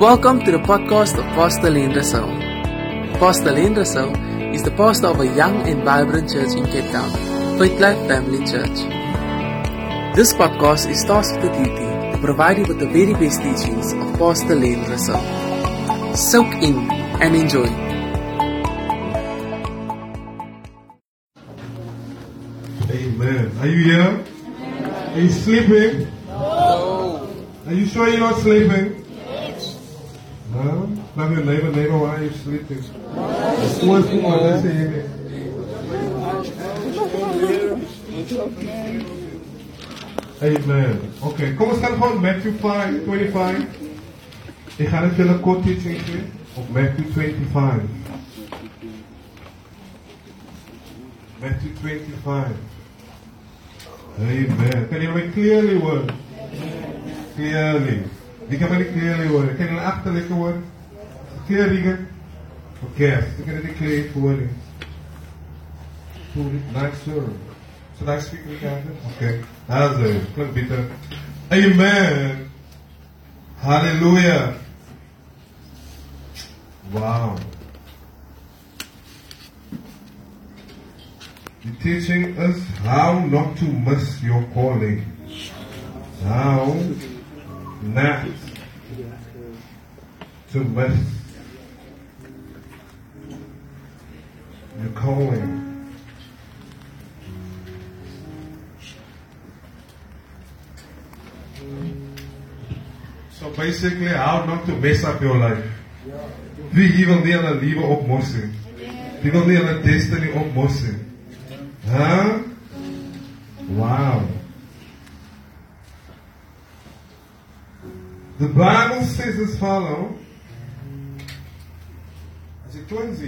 Welcome to the podcast of Pastor Len Russell. Pastor Len Russell is the pastor of a young and vibrant church in Cape Town, Faith Life Family Church. This podcast is tasked with the duty to provide you with the very best teachings of Pastor Len Russell. Soak in and enjoy. Amen. Are you here? Are you sleeping? No. Are you sure you're not sleeping? Love your neighbor, neighbor while you're sleeping. On this evening. Amen. Okay, começando com Matthew 5, 25. Ik ga het willen kort iets zeggen op Matthew 25. Matthew 25. Amen. Can you read clearly word? Clearly. Ik heb het clearly word. Can you achterlijke word? Kerrigan, guest, Secretary declare Puwali. Puwali, not sure. Should I speak in Canada? Okay. Nazareth, Clint Peter. Amen. Hallelujah. Wow. You're teaching us how not to miss your calling. How not to miss your calling. So basically, how not to mess up your life. Wie hier wil nie hulle lewe opmos nie. Wie wil nie hulle destiny opmos nie. Huh? Wow. The Bible says as follow. As die twins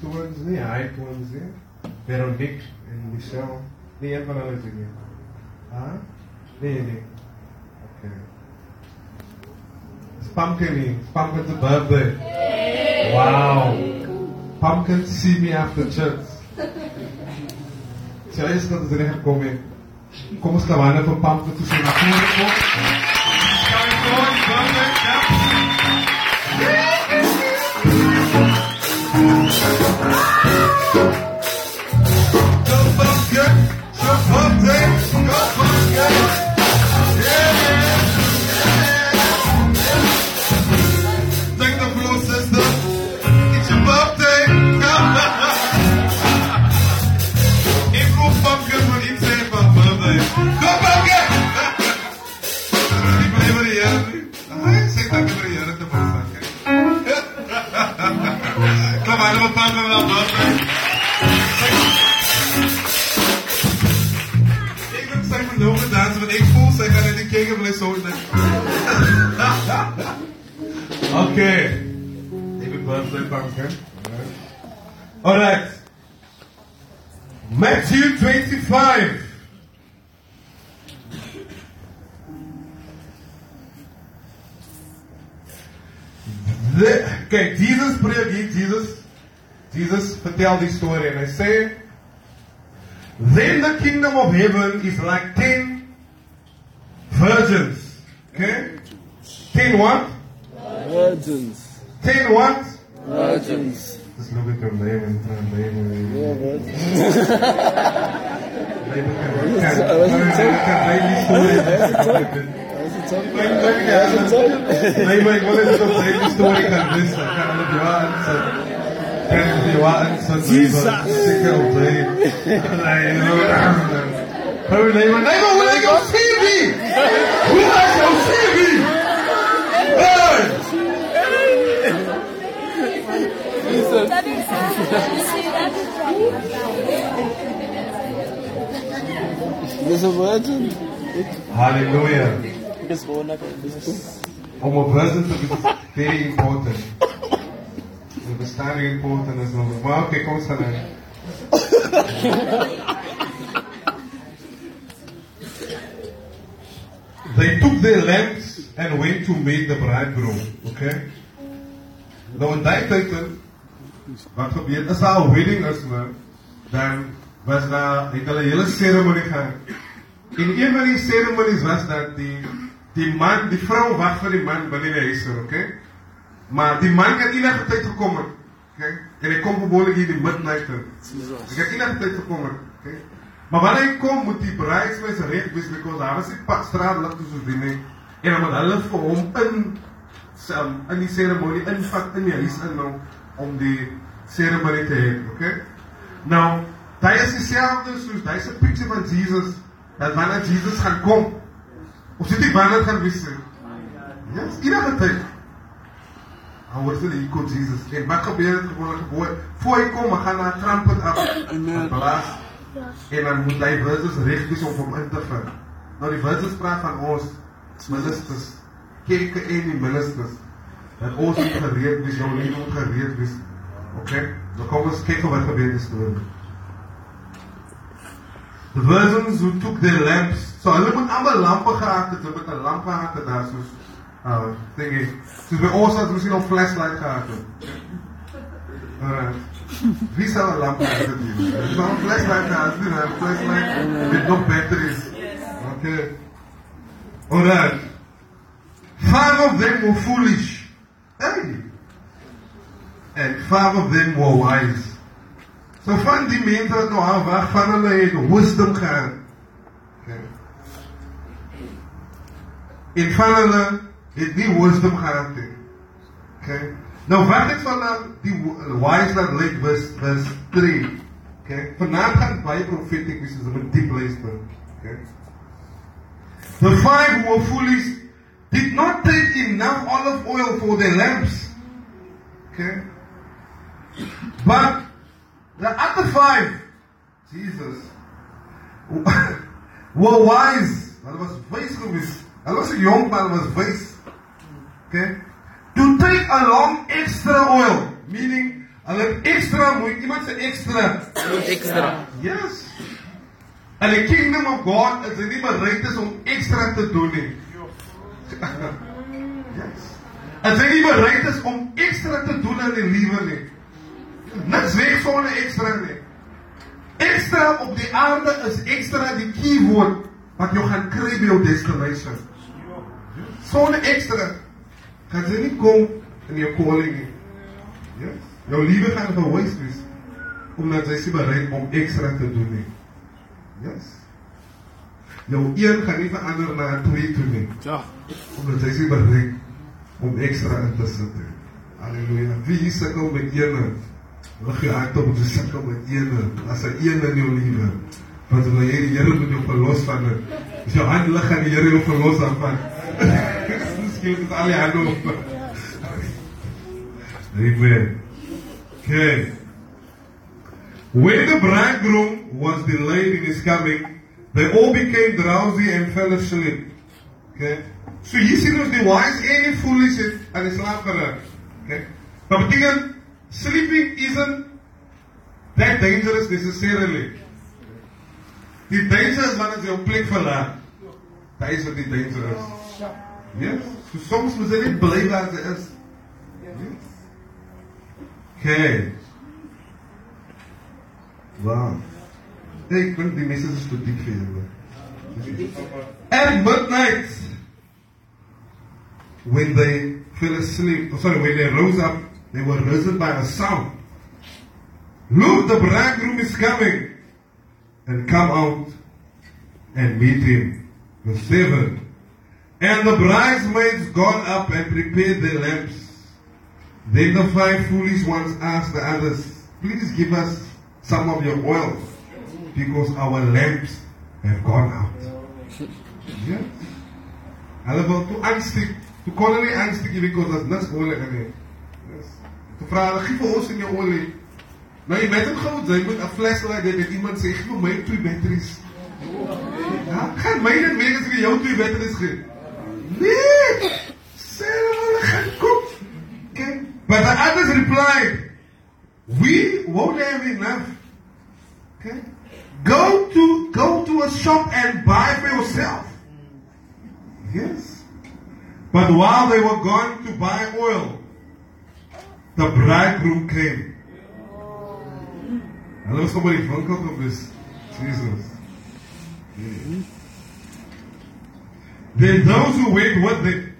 towards the eye, towards the verdict and the show, the etymology. Huh? Really? nem It's pumpkin. Pumpkin's a birthday. Wow. Pumpkin, see me after church. Tja, jetzt kannst du dir kommen. Kommst du da rein, verpumpt, dass du schon nach Hause kommst? Go fuck your, go fuck them, go fuck them. Birthday pumpkin. Alright. Matthew 25. The, kijk, Jesus preek hier, Jesus, Jesus vertel die story en hy sê, Then the kingdom of heaven is like ten virgins. Okay? Ten what? Virgins. Ten what? Virgins. Just look at your name and try and name. Yeah, but. Her name, neighbor, will they? There's a virgin. Hallelujah. From a person to be very important. The be important as well. Wow, que cosa, They took their lamps and went to meet the bridegroom. Okay? Now, in that title, wat gebeur as daar 'n wedding is, man, dan was daar het hulle 'n hele seremonie gehad. En een van die ceremonies was dat die Die man, die vrou wag vir die man binne die huis, okay? Maar die man kan enige tyd gekom het. Okay? En hy kom gewoonlik hier die midnight. in. Hy kan enige tyd gekom het, okay? Maar wanneer hy kom, moet die bridesmaids reg wees because daar was nie pad straat lig soos die nie. En dan moet hulle vir hom in um, in die seremonie invat in die huis in nou om die seremonie te hê, okay? Nou, dit is dieselfde soos dis 'n picture van Jesus dat wanneer Jesus gaan kom. Ons weet nie wanneer gaan wees nie. Ja, yes, enige tyd. Hou word hulle hier kom Jesus. En wat gebeur het gewoonlik voor voor hy kom, gaan na trumpet af. Amen. Blaas. En dan moet hy verses reg wees om hom in te vind. Nou die verses praat van ons ministers, kerke en die ministers. dat ons moet gereed wees, jouw leven moet gereed. Oké, nou okay? dan komen we eens kijken wat gebeurd is geworden. The virgins who took their lamps. So hulle moet allemaal lampen gehaakt, het. hebben moet een lamp gehaakt daar soos uh, ding hebben Soos by ons misschien al flashlight gehaakt. Alright, Uh, wie zou een lamp gehaakt hebben? hier? Het een flashlight gehakt hebben. Een flashlight met nog batteries. Okay. Alright. Five of them were foolish. Hey. And five of them were wise. So van die mense wat nou aan wag van hulle het wisdom gehad. En van hulle het nie wisdom gehad nie. Okay. Nou wat ek van nou die wise dat lyk was was 3. Okay. Vanaand gaan baie profeties wees as om diep luister. Okay. The five who were foolish did not take enough olive oil for their lamps. Okay. But the other five, Jesus, were wise. Hulle was wys. Hulle was jong man, hulle was wys. Okay? To take along extra oil, meaning hulle extra moet iemand sê extra. Extra. Yes. And the kingdom of God is nie bereid is om extra te doen nie. Yes. As jy nie bereid is om extra te doen in die lewe nie. Niks weg sonder extra nie. Extra op die aarde is extra die keyword wat jou gaan kry by jou destination. Sonder extra gaan jy nie kom in jou calling nie. Ja. Jou lewe gaan verwoes wees omdat jy nie bereid om extra te doen nie. Yes. Jou een gaan nie verander na 'n twee toe nie Ja. omdat jy nie bereid om extra in te sit. Halleluja. Wie hier sukkel met ene? Lig jou hart op om te sukkel met ene. As 'n een in jou lewe. Want wil jy die Here moet jou verlos van dit. As jou hand lig aan die Here jou verlos daarvan. Skielik is al die hande op. Amen. Okay. When the bridegroom was delayed in his coming, they all became drowsy and fell asleep. Okay? So hier sien ons die wise en die foolish het aan die slaap geraak. Okay? Maar beteken sleeping isn't that dangerous necessarily. Die danger is wanneer jy jou plek verlaat. Dit is wat die danger is. Yes. So soms moet jy net bly waar jy is. Yes. Okay. Wow. Ek couldn't be is to vir julle. At midnight, when they fell asleep, oh, sorry, when they rose up, they were risen by a sound. Look, the bridegroom is coming, and come out and meet him. The 7. And the bridesmaids got up and prepared their lamps. Then the five foolish ones asked the others, Please give us some of your oil, because our lamps have gone out. Hulle wil toe aansteek. Toe kon hulle nie nie because daar's niks olie in nie. Yes. Toe vra hulle gee vir ons in jou olie. Nou jy weet dit gou, jy moet 'n flashlight hê met iemand sê gee vir my twee batteries. Ja, gaan my net meer as ek jou twee batteries gee. Nee! Sê hulle gaan kom. Okay. But the others replied, We won't have enough. Okay. Go to go to a shop and buy for yourself. Yes. But while they were going to buy oil, the bridegroom came. Hulle was op die winkel gewees. Jesus. then those who went with them,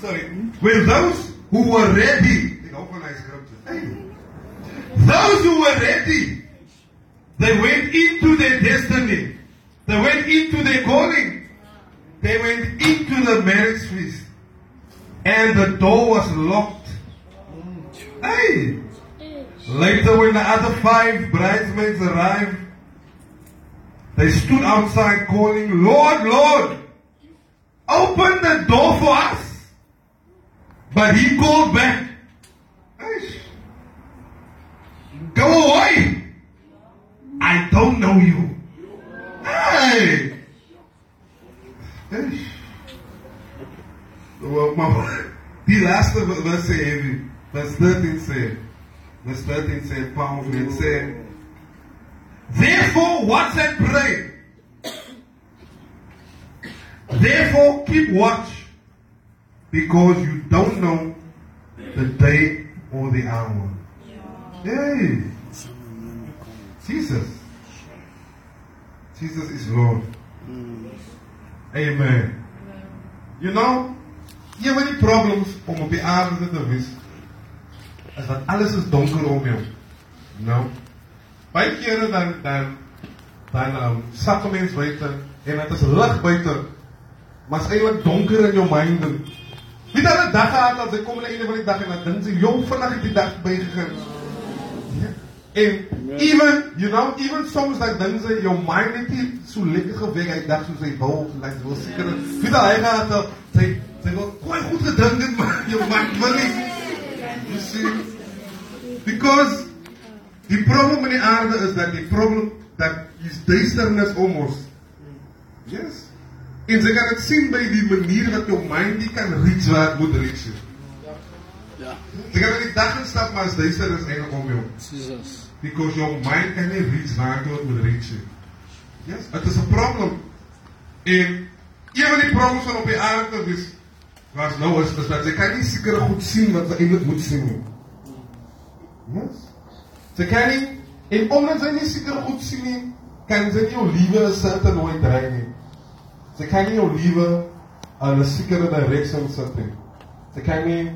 sorry, when those who were ready. Those who were ready, they went into their destiny. They went into their calling. They went into the marriage feast. And the door was locked. Hey! Later, when the other five bridesmaids arrived, they stood outside calling, Lord, Lord, open the door for us. But he called back, "Eish, Go away. I don't know you. Hey! Eish. Well, maar die laatste vers sê hierdie, vers 13 sê, vers 13 sê, Paul het sê, Therefore, watch and pray. Therefore, keep watch, because you don't know the day or the hour. Hey, Jesus. Jesus is Lord. Amen. You know, je hebt die problems om op die aarde te wissen. Als alles is donker om je Nou, bij keren dan, dan, dan ehm, um, zakken mensen buiten en het is licht buiten. Maar het is eigenlijk donker in je mind. Wie dat een dag aan, als ze komen naar een van die dag en dan denken ze, joh, vandaag die dag bijgegaan. En even, you know, even soms dat dan sy jou mind net nie so lekker gewerk hy dag soos hy wou, like wil seker. Wie het al hy gehad dat sy sy wil kwai goed gedink het, maar jou mind wil nie. You see? Because die probleem in die aarde is dat die probleem dat is duisternis om ons. Yes. En jy kan dit sien by die manier wat jou mind nie kan reach waar het moet reach. Ja. Jy kan in die dag instap maar as duister is eintlik om jou. Jesus. Because your mind can never reach waar het moet reach. Yes, it is a problem. En een van die problems van op die aarde is was nou is, is dat jy kan nie seker goed sien wat jy eintlik moet sien nie. Yes. Sy kan nie en omdat sy nie seker goed sien nie, kan sy nie jou liewe sitte nooit dry nie. Sy kan nie jou liewe aan 'n sekere direction sit nie. Sy kan nie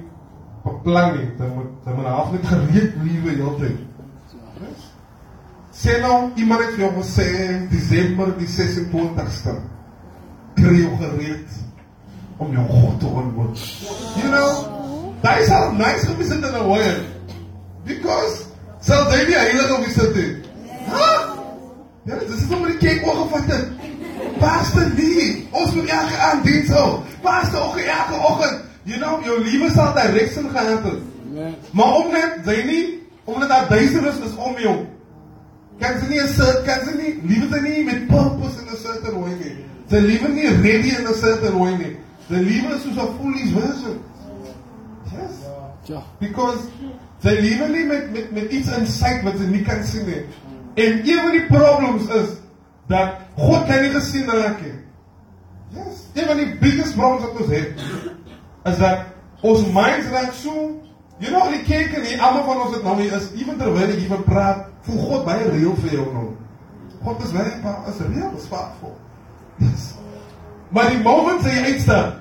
beplan nie. Sy moet sy moet half net gereed liewe heeltyd. Sê nou iemand het vir jou gesê Desember die 26ste kry jou gereed om jou God te ontmoet. You know, that is how nice gewees het in 'n way. Because sal jy nie heilig op sit nie. Ha? Ja, dis is sommer die kyk oorgevat het. Pastor nie. Ons moet elke aand diens hou. Pastor ook elke oggend. You know, jou liewe sal direction gehad het. Ja. Maar omdat jy nie omdat daar duisternis is om jou. Kan jy nie 'n sit, kan jy nie liewe jy nie met purpose in 'n certain way nie. Jy liewe nie ready in 'n certain way nie. Jy liewe is soos 'n foolish version. Yes. Ja. Because sy lewe nie met met met iets insig wat sy nie kan sien nie. En een van die problems is dat God kan nie gesien raak nie. Yes. Een van die biggest problems wat ons het is dat ons minds raak so You know, die kerk en die almal van ons het nou nie is even terwyl ek hiervan praat, voel God baie reël vir jou nou. God is baie pa, is reël, is faithful. Yes. Maar die moment jy uitstap,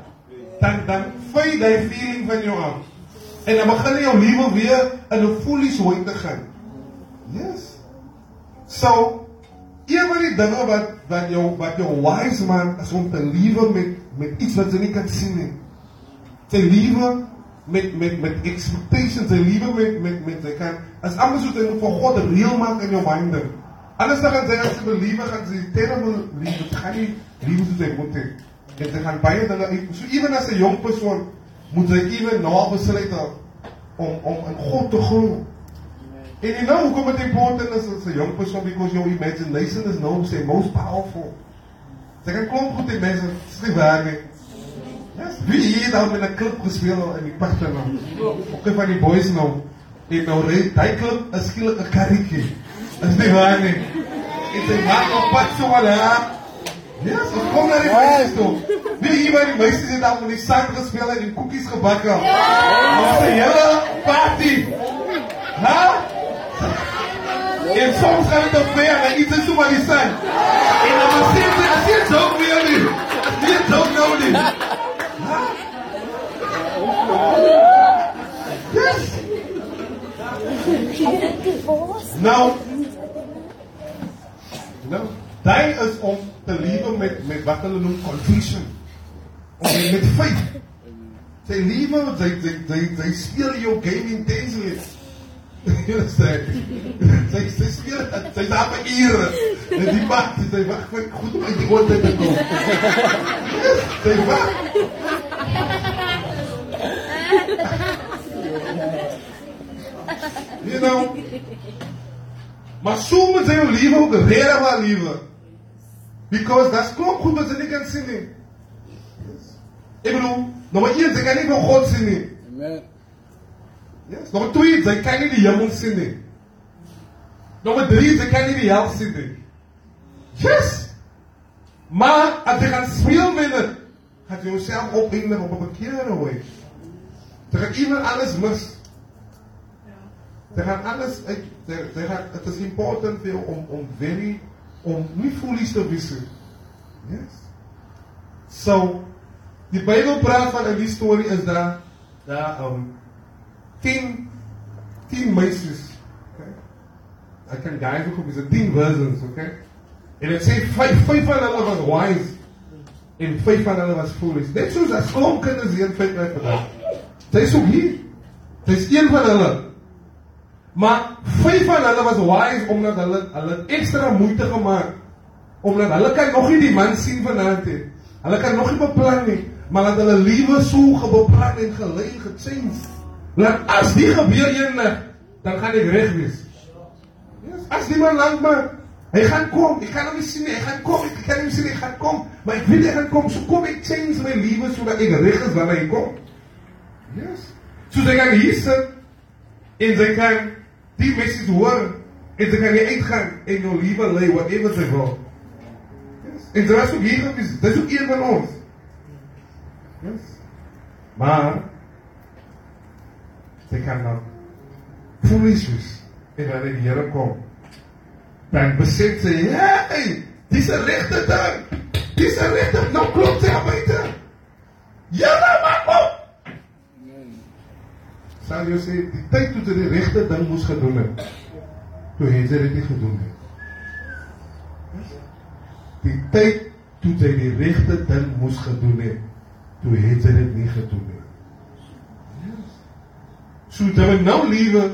dan dan vy daai feeling van jou af. En dan begin jou lewe weer in 'n foolish way te gaan. Yes. So, een van die dinge wat wat jou wat jou wise man is om te lewe met met iets wat jy nie kan sien nie. Sy lewe met met met expectations, sy lewe met met met sy kan as anders so dit vir God reël maak in jou mind. Anders dan gaan sy as jy belewe gaan sy terrible lewe, sy gaan nie lewe soos hy moet hê. En sy gaan baie dinge uit. So ewen as 'n jong persoon moet hy ewen na besluit om om in God te glo. En you know hoekom dit important is as 'n jong persoon because your imagination is now say most powerful. Sy kan klomp goed imagine, dis nie waar nie. Wie hier dan met 'n klip gespeel in die pagter nou. Ook van die boys nou. En nou ry daai klip is skielik 'n karretjie. Dis nie waar nie. En sy maak op pad so maar daar. Ja, so kom na die meisies toe. Wie hier by die meisies het dan met die sand gespeel en die koekies gebak. Ja. Maar 'n hele party. Ha? En soms gaan dit op weer en iets is so maar die sand. En dan sê sy, as jy joke weer nie. don't know nie. Yes. Nou. Nou, daai is om te lewe met met wat hulle noem conviction. Om met, faith. Sy lewe, sy sy sy sy speel jou game intensely. You understand? Sy sy speel sy daar vir ure. En die pad, sy wag vir goed om uit die oorte te kom. Sy wag. E não. Masuma they o livro. there live. Because that's called Kuba they can see me. Ebru, no one ears they can even o see me. Amen. não no two ears they can't o yell see vai No three they can't even yell see me. Yes. Maar als je gaat spelen met het, o je jezelf opwinden op een verkeerde. Jy gaan iemand alles mis. Jy gaan alles uit jy gaan dit is important vir om om very om nie foolish te wees nie. Yes. So die Bybel praat van in die storie is daar daar um 10 10 meisies. Okay? I can guys ook op is 10 virgins, okay? En dit sê vyf vyf van hulle was wise en vyf van hulle was foolish. Net soos as klomp kinders hier in vyf uit vandag. Dis ook hier. Dis een van hulle. Maar vyf van hulle was wise omdat hulle hulle ekstra moeite gemaak omdat hulle kan nog nie die man sien vanaand nie. Hulle kan nog nie beplan nie, maar dat hulle liewe so gebeplan en gelei gechange. Laat as die gebeur eendag, dan gaan ek reg wees. Yes, as die man lank maar hy gaan kom, ek kan hom nie sien nie, hy gaan kom, ek kan hom sien, hy gaan kom, maar ek weet hy gaan kom, so kom ek change my liewe sodat ek reg is wanneer hy kom. Yes. Zo zijn gaan hiesten. En zijn gaan die mensen horen. En ze gaan je ingaan in jouw leven, leid, whatever ze wil. Yes. En dat is ook hier, dat is ook van ons. Yes. Maar, ze gaan dan foolishness. En wanneer de Heer komt, dan beseft ze, hé, hey, die is een rechter daar. Die is een rechter, nou klopt ze aan buiten. Ja, Sal jy sê die tyd toe jy die regte ding moes gedoen het. Toe het jy dit nie gedoen nie. Die tyd toe jy die regte ding moes gedoen het. Toe het jy dit nie gedoen nie. So jy nou liewe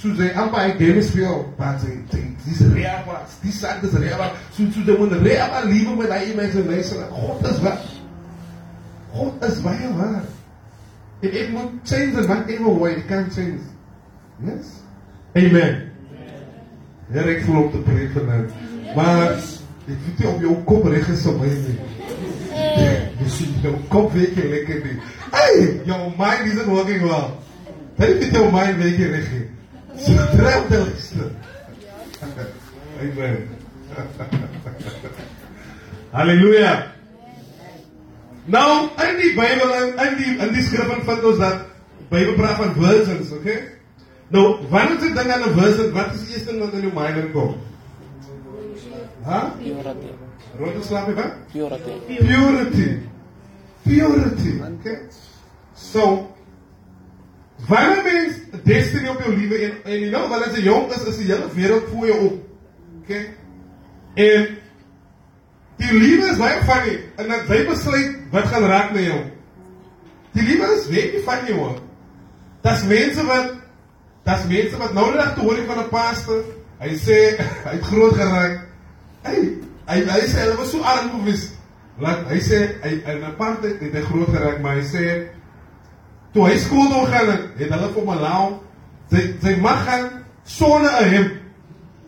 so jy amper hy game speel, maar jy dis real wat, dis sag dis real. So so jy moet real liewe met daai mense mense. God is wat. God is baie waar. It, will change it, but even way it can change. Yes? Amen. Heer, ik voel op de preek vanuit. Maar ik vind die op jouw kop rechts op mij niet. Je ziet jouw kop weet je lekker niet. Hey, jouw mind isn't working well. Hij je jouw mind weet je recht. Ze drempelste. Amen. Halleluja. Nou, in die Bybel in, in die in die skrif vind ons dat Bybel praat van virgins, okay? Nou, wanneer jy dink aan 'n virgin, wat is die eerste ding wat in jou mind kom? Ha? Purity. Rode slaapie wat? Purity. Purity. Purity, okay? So, wanneer mens destiny op jou lewe en en jy nou wanneer jy jong is, is die hele wêreld voor jou op. Okay? En Die liefde is baie funny en dat jy besluit wat gaan raak met jou. Die liefde is weet nie van jou hoor. Das mense wat das mense wat nou net te hoor van 'n pastor, hy sê hy het groot geraak. Hey, hy hy sê hy was so arm gewees. Laat hy sê hy in 'n paar tyd het hy groot geraak, maar hy sê toe hy skool toe gaan het, het hulle vir alou sy sy mag gaan sonder 'n hemp.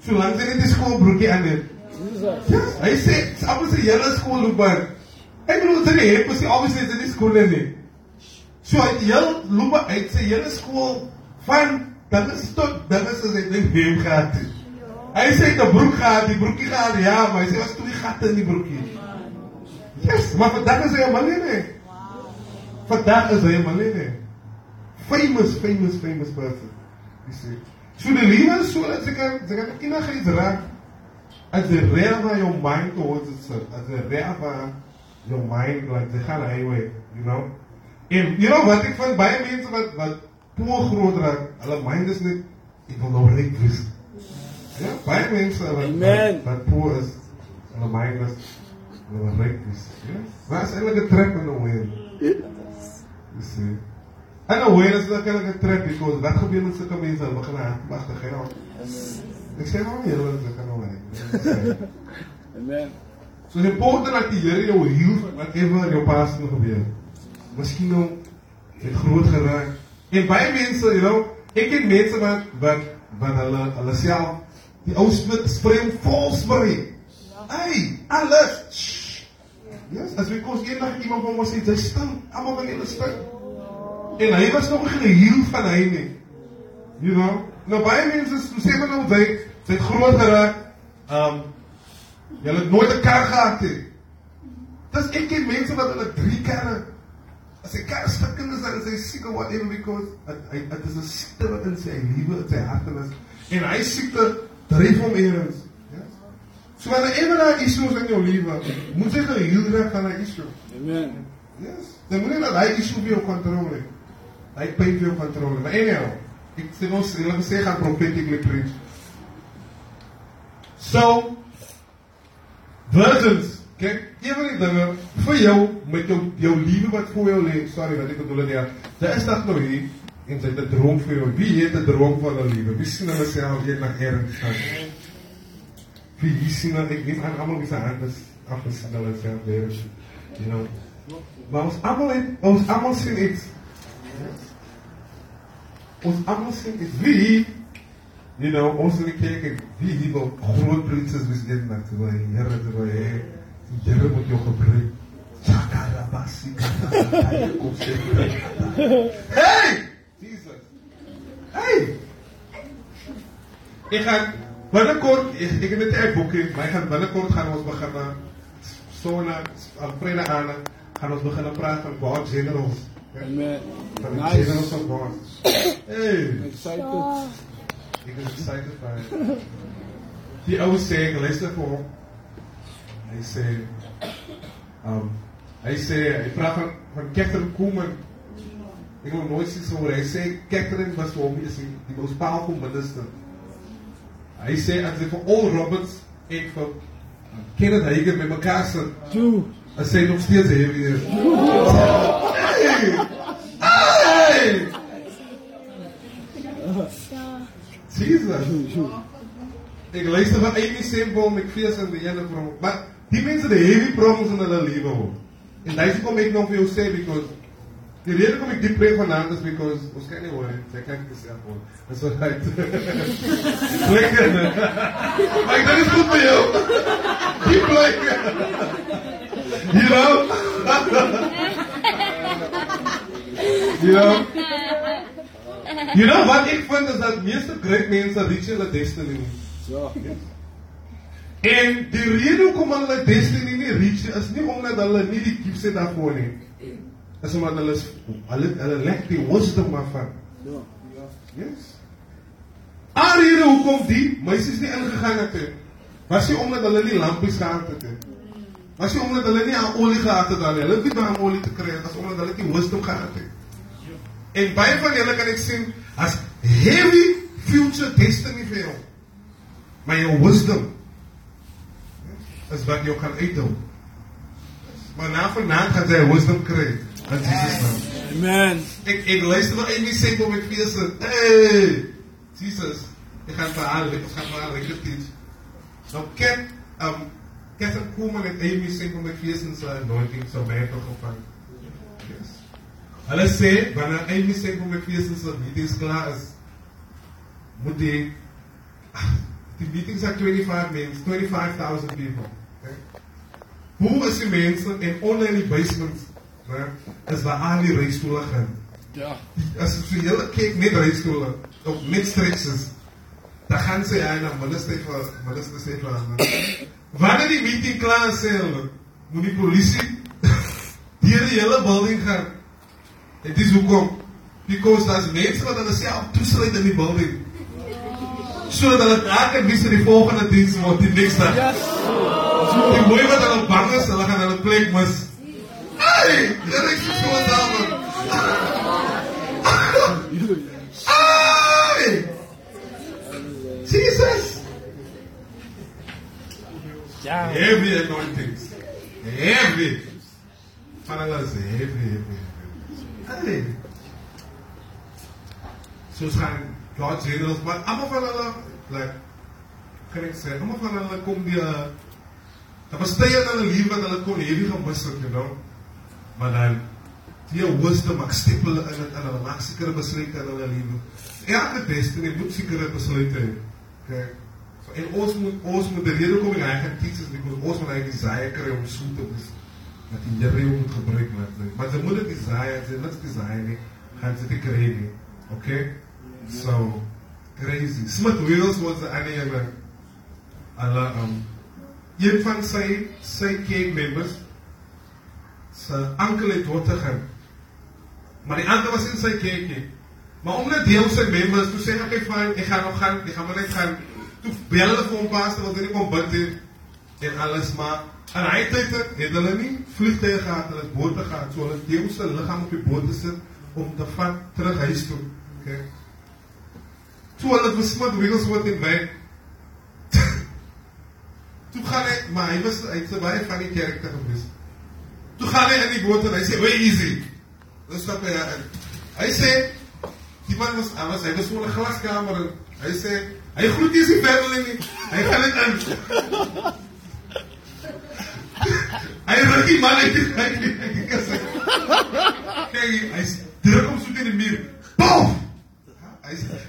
Solank hy net die skoolbroekie aan het. Yes, hy sê appel se hele skool loopbaan. Ek bedoel dit nie, mos nie obviously dit is skool nie. So hy het heel loop uit sy hele skool van dan is tot dan is hy net neem gehad. Hy sê hy het 'n broek gehad, die broekie gehad, ja, maar hy sê was toe die gatte in die broekie. Yes, maar vandag is hy 'n miljonair. Vandag is hy 'n miljonair. Famous, famous, famous person. Jy sê. So die lewe is so dat jy kan jy kan enigiets raak as jy reg na jou mind towards it, sir. As jy reg na your mind like they gaan highway, you know. En you know wat ek van baie mense wat wat poor groot raak, hulle mind is net ek wil nou ryk wees. Ja, baie mense wat Amen. wat, wat poor is, hulle mind is hulle wil ryk wees. Ja. Wat is eintlik 'n trap in 'n way? You see. En weer is dit eintlik 'n trap because wat gebeur met sulke mense? Hulle begin hartmagtig geld. Ek sê nou nie hulle kan nou nie. Amen. So it's important dat die Here jou heal van whatever in jou past nog gebeur. Miskien nou het groot geraak. En baie mense, you know, ek ken mense wat wat wat hulle hulle self die ou spit spring vol spring. Hey, alles. Yes, as we kos eendag iemand van ons sê jy stink, almal van julle stink. En hy was nog geen heal van hy nie. You know, nou baie mense sê maar nou jy jy het groot geraak. Um Jy het nooit 'n kar gehad nie. Dis ek ken mense wat hulle drie karre as 'n kar stukkend is en sy siek of whatever because dit dit is 'n siekte wat in sy lewe, in sy hart is. En hy siekte dryf hom eers. Ja. So wanneer ewe daar issues in jou lewe, moet jy geheel raak van 'n issue. Amen. Yes. Dan moet jy dat hy issue jou kontrole. Hy pyn vir jou kontrole. Maar anyhow, ek sê ons hulle sê gaan prophetically preach. So Virgins, kyk, van die dinge vir jou met jou jou liefde wat voor jou lê, sorry wat ek bedoel nie. Daar is dat nou hier en sy het 'n droom vir jou. Wie het 'n droom van 'n liefde? Wie sien hulle self hier na erns gaan? Wie sien hulle ek weet aan almal wie se hand is afgesien hulle self weer. You know. Maar ons almal het ons almal sien iets. Ons almal sien iets. Wie You know, onze kerk wie die wel groot prinses misschien dat we hier dat we hier moet je gebruiken. Chakarabasi, Hey, Jesus, hey. Ik ga binnenkort, ik, ik heb het uitboeking, maar ik ga binnenkort gaan we beginnen. Sona, Alfreda aan, gaan we beginnen praten over God generous. Amen. Van nice. generous of God. Hey. Excited. Ek is excited by. Die ou sê, ek luister vir hom. Hy sê um hy sê hy praat van van Catherine Kuhlman. Ek wil nooit sien so hoor. Hy sê Catherine was vir hom is die, die most powerful minister. Hy sê as hy vir Al Roberts en vir Kenneth Hagin met mekaar sit, as hy nog steeds heavy is. Jesus. Sure, sure. Ik luister van Amy Simboom, ik feest in de jelle promo. Maar die mensen de heavy problems in hun leven hoor. En daar is ik ook nog veel jou zeggen, because de reden kom ik die preek vandaan is because, ons kan niet horen, zij kan niet zelf horen. Dat is wel uit. Lekker. Maar ik, dat is goed voor jou. Die plekken. You know? you know? You know wat ek vind is dat meeste groot mense reach hulle destiny nie. Ja. En die rede hoekom hulle destiny nie reach is nie omdat hulle nie die gifts het daarvoor nie. Is omdat hulle hulle hulle lack die wisdom daarvan. Ja. Yes. Al die rede hoekom die meisies nie ingegaan het nie, was nie omdat hulle nie lampies gehad het nie. Was nie omdat hulle nie aan olie gehad het dan nie. Hulle het nie baie olie te kry, was omdat hulle nie wisdom gehad het. En baie van julle kan ek sien as heavy future destiny vir jou. Maar jou wisdom is wat jou kan uithou. Maar na vanaand gaan jy wisdom kry. In Jesus naam. Amen. Ek ek luister na Amy sê op my fees. Hey! Jesus. Ek gaan vir haar, ek gaan vir haar lekker teach. Nou ken um Catherine Kuhlman en Amy sê op my fees en sy anointing so baie tot gevang. Hulle sê wanneer Amy sê op my fees en sy meetings klaar is, moet die die meetings are 25 mense, 25,000 people. Okay? Hoe is die mense en onder in die basements, né? Is waar al die reistoele gaan. Ja. As jy so hele kyk net reistoele, of net stretches. Dan gaan sy aan na minister vir minister sê vir. Wanneer die meeting klaar is, sê hulle, moet die polisie deur die hele building gaan. Dit hoekom because wat hulle self ah, toesluit in die building. Sodat hulle elke wies in die volgende diens word die dag. Yes. Die mooi wat hulle bang is, hulle gaan hulle plek mis. Hey! Here is so samen. Hey! Jesus! Ja. Heavy anointings. Heavy. Van hulle is heavy, heavy, Hey! Soos gaan God generals, maar allemaal van hulle, like, kan ek sê, allemaal van hulle kom die, daar was tye in hulle leven wat hulle kon heavy gemis het, you know. Maar dan, die wisdom, ek step hulle in het, en hulle maak sekere besluite in hulle leven. Elke destiny moet sekere besluite hê. Okay? So, en ons moet, ons moet, de rede kom ek hy gaan teach is, because ons moet hy desire kry om so te wees, dat die Heere jou moet gebruik met dit. Maar ze moet het desire, as jy niks desire nie, gaan ze dit kry nie. Okay? So, crazy. Smith Wheels was ander ene, hulle, um, een van sy, sy cake members, sy ankel het doodgegaan. Maar die ander was in sy kerkie. Maar omdat deel sy members, toe sê ek van, ek gaan nog gaan, ek gaan maar net gaan. Toe bel hulle vir hom pastor, wat hy nie kom bid het, en alles, maar, en hy het, het hulle nie vliegtuig gehad, hulle bote gehad, so hulle deel sy lichaam op die bote sit, om te vat terug huis toe. Okay. Toe hulle versmit Wigglesworth en my, toe gaan hy, maar hy was, het so baie van die kerk te gewees. Toe gaan hy in die boot en hy sê, way easy. Dan stap hy in. Hy sê, die man was, hy was, hy was in een glaskamer en hy sê, hy groet nie sy family nie. Hy gaan het in. Hy ruk die man uit die, uit die, uit die kasse. Kijk, hy sê, druk hom so tegen die muur. Bof! Hy sê,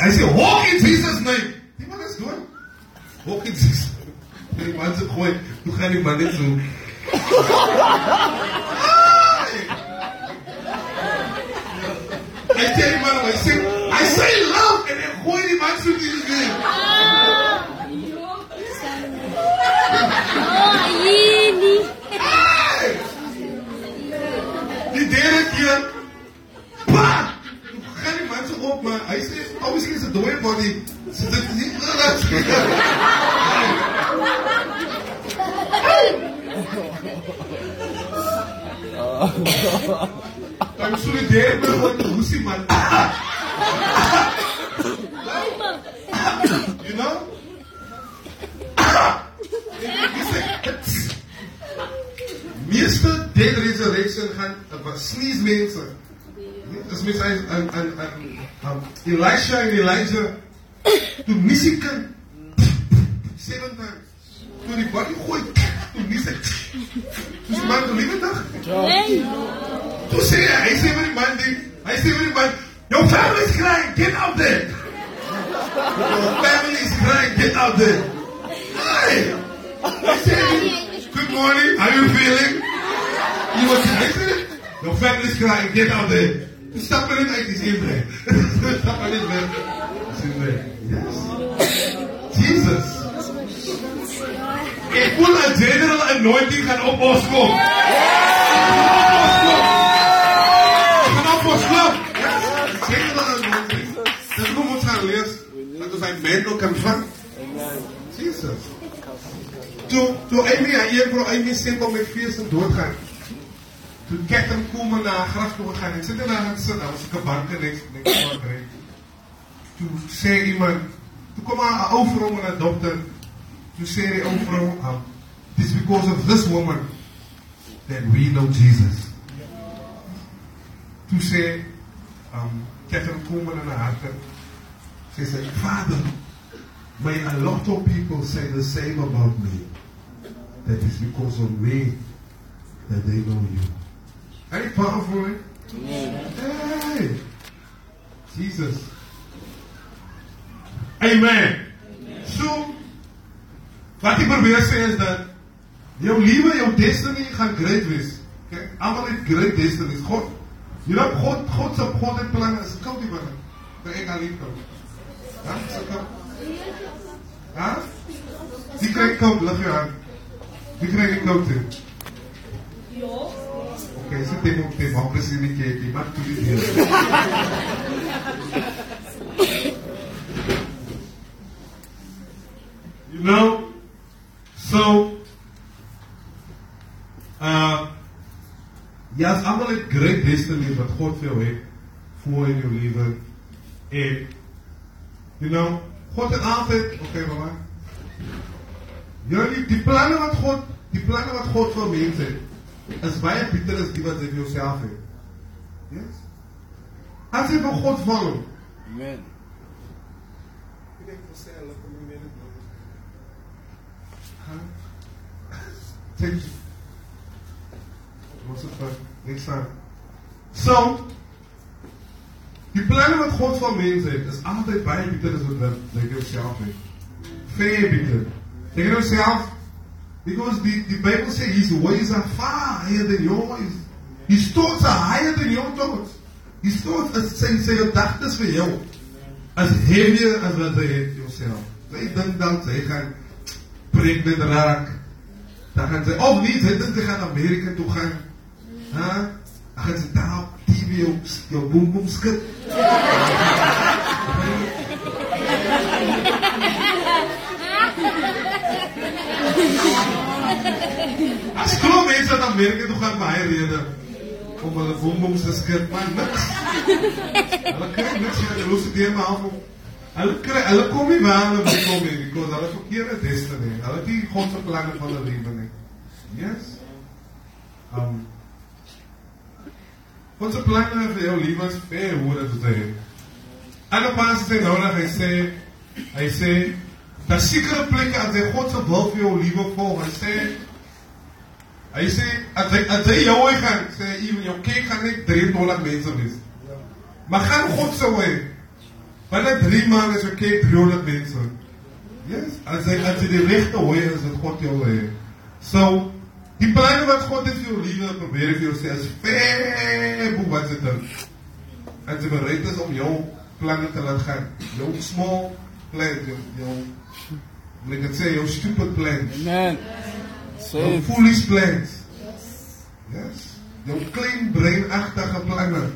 hy sê, walk in Jesus name. Die man is dood. Walk in Jesus. Die man sê, gooi, toe gaan die man net so. Hy sê die man, hy sê, hy sê love, en hy gooi die man so die Aline! Die derde keer. Pah! Ga die man zo op, maar hij is oh, misschien is het dode body. Ze doet niet naar I'm solidair met wat de hoesie man. you know? Meeste dead resurrection gaan, was sneeze mensen. Dus mensen Dat is aan, aan Elisha en Elijah, toen mis ik hem. Zeven times. Toen die body gooit, toen mis ik. Dus die man liever dag. Toen zei hij, hij zei met die man, die, hij zei met die man, your family is crying, get out there. Your family is crying, get out there. Hey. Good morning. How you feeling? You was excited? Your family's crying. Get out there. Stop it like this evening. Stop it like Yes. Jesus. A full and general anointing can open scope. Yes? Because I made no confront. Jesus. Toe toe Amy haar een vrou Amy sê kom met fees en doodgaan. Toe Ketting kom na haar graf toe gegaan en sit in haar sit, daar was 'n banke niks niks maar kry. Toe sê iemand, toe kom haar 'n ou vrou en 'n dokter to say the old from um, it's because of this woman that we know Jesus. To say, um, Catherine Kuhlman and her she said, Father, may a lot of people say the same about me. That it's because of me that they know you. Ain't powerful, eh? Hey! Jesus. Amen. So, Wat ek probeer sê is dat jou lewe, jou destiny gaan great wees. Okay? Almal het great destinies. God, jy know God, God se God het planne is koud die binne. Ek alleen kom. Ja, so kom. Huh? Die krijgt koud, leg je aan. Die krijgt koud in. Oké, ze tem ook tem, maar precies niet kijk, die maakt jullie hier. You know, so, uh, Yes, I'm een great destiny wat God vir jou het, voor in jou leven. En, you know, God het altyd, okay, mama. Jullie die planne wat God, die planne wat God vir mense het, is baie beter as die wat jy vir jouself het. Yes. As jy vir God volg, Amen. Ek dink vir sê hulle kom dit nou. Huh? Thank you. Ons het vir niks aan. So, die planne wat God vir mense het, is altyd baie beter as wat jy jouself het. Veel beter. Jy kan jouself because die die Bybel sê his ways are far higher than your ways. His thoughts are higher than your thoughts. His thoughts is sy sy gedagtes vir jou as heavier as wat jy het jouself. Jy dink dan jy gaan pregnant raak. Dan gaan sy of nie, dink sy gaan Amerika toe gaan. Hæ? Ag dit daar TV jou jou boom boom skit. As glo mense dat Amerika toe gaan baie rede om hulle boom te skit, maar niks. Hulle kry niks van die losse deur maar af. Hulle kry hulle kom nie waar hulle moet kom nie, because hulle verkeerde destiny. Hulle het nie God se planne van hulle lewe nie. Yes. Um Ons planne vir jou lewe is ver hoër as. En op pas sê nou dat hy sê hy sê daar sekere plekke as hy God se wil vir jou lewe volg. Hy sê hy sê as hy as hy jou gaan sê ewen jou kerk gaan net 300 mense wees. Maar gaan God se wil. Binne 3 maande is jou kerk 300 mense. Yes, as hy as hy die regte hoe is wat God jou wil. So Die plannen wat God in jouw leven wil proberen voor jou is ver boven wat ze doen. En ze bereid is om jouw plannen te laten gaan. Jouw small plans, jouw, moet ik het jouw stupid plans, Amen. Jouw foolish plans. Yes. Jouw klein breinachtige plannen.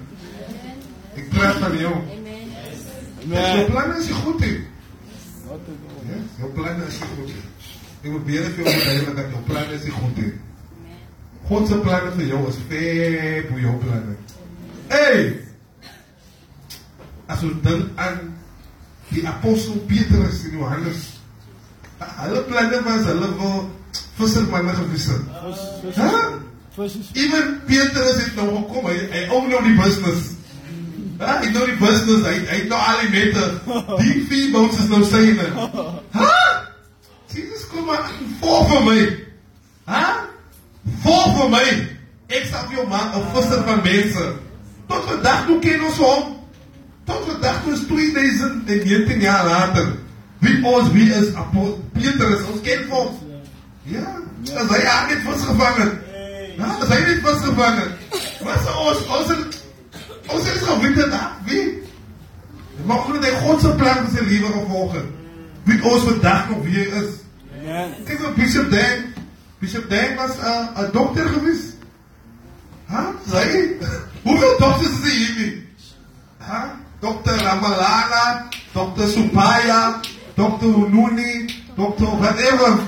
Ik praat van jou. Amen. Jouw plannen is goed in. Yes. Jouw plannen is goed in. Ik probeer het jou te dat jouw plannen is goed in. God se planne vir jou is ver bo jou planne. Hey! As ons dink aan die apostel Petrus en Johannes. Hulle planne was hulle wil vissermanne gewees het. Is Even Petrus het nou gekom, hy hy own nou die business. Hy nou die business, hy hy het nou al die mette. Die vier bounces is nou syne. Ha? Jesus kom maar voor vir my. Ha? Voor vir my. Ek sal vir jou maak 'n visser van mense. Tot vandag toe ken ons hom. Tot vandag toe is 2019 jaar later. Wie ons wie is apostel Petrus, ons ken hom. Ja, as hy aan net vasgevang het. Ja, as hy net vasgevang het. Wat ons ons het, ons het geweet dat wie maar omdat hy God se plan vir sy lewe gevolg het. Wie ons vandag nog wie is. Amen. Kyk op Bishop Dan. Dus Bishop Dijk was eh, een dokter geweest. hè? Sorry? Hoeveel dokters zie je hier? Hè? Dokter Ramalana, dokter Supaya, dokter Hununi, dokter whatever.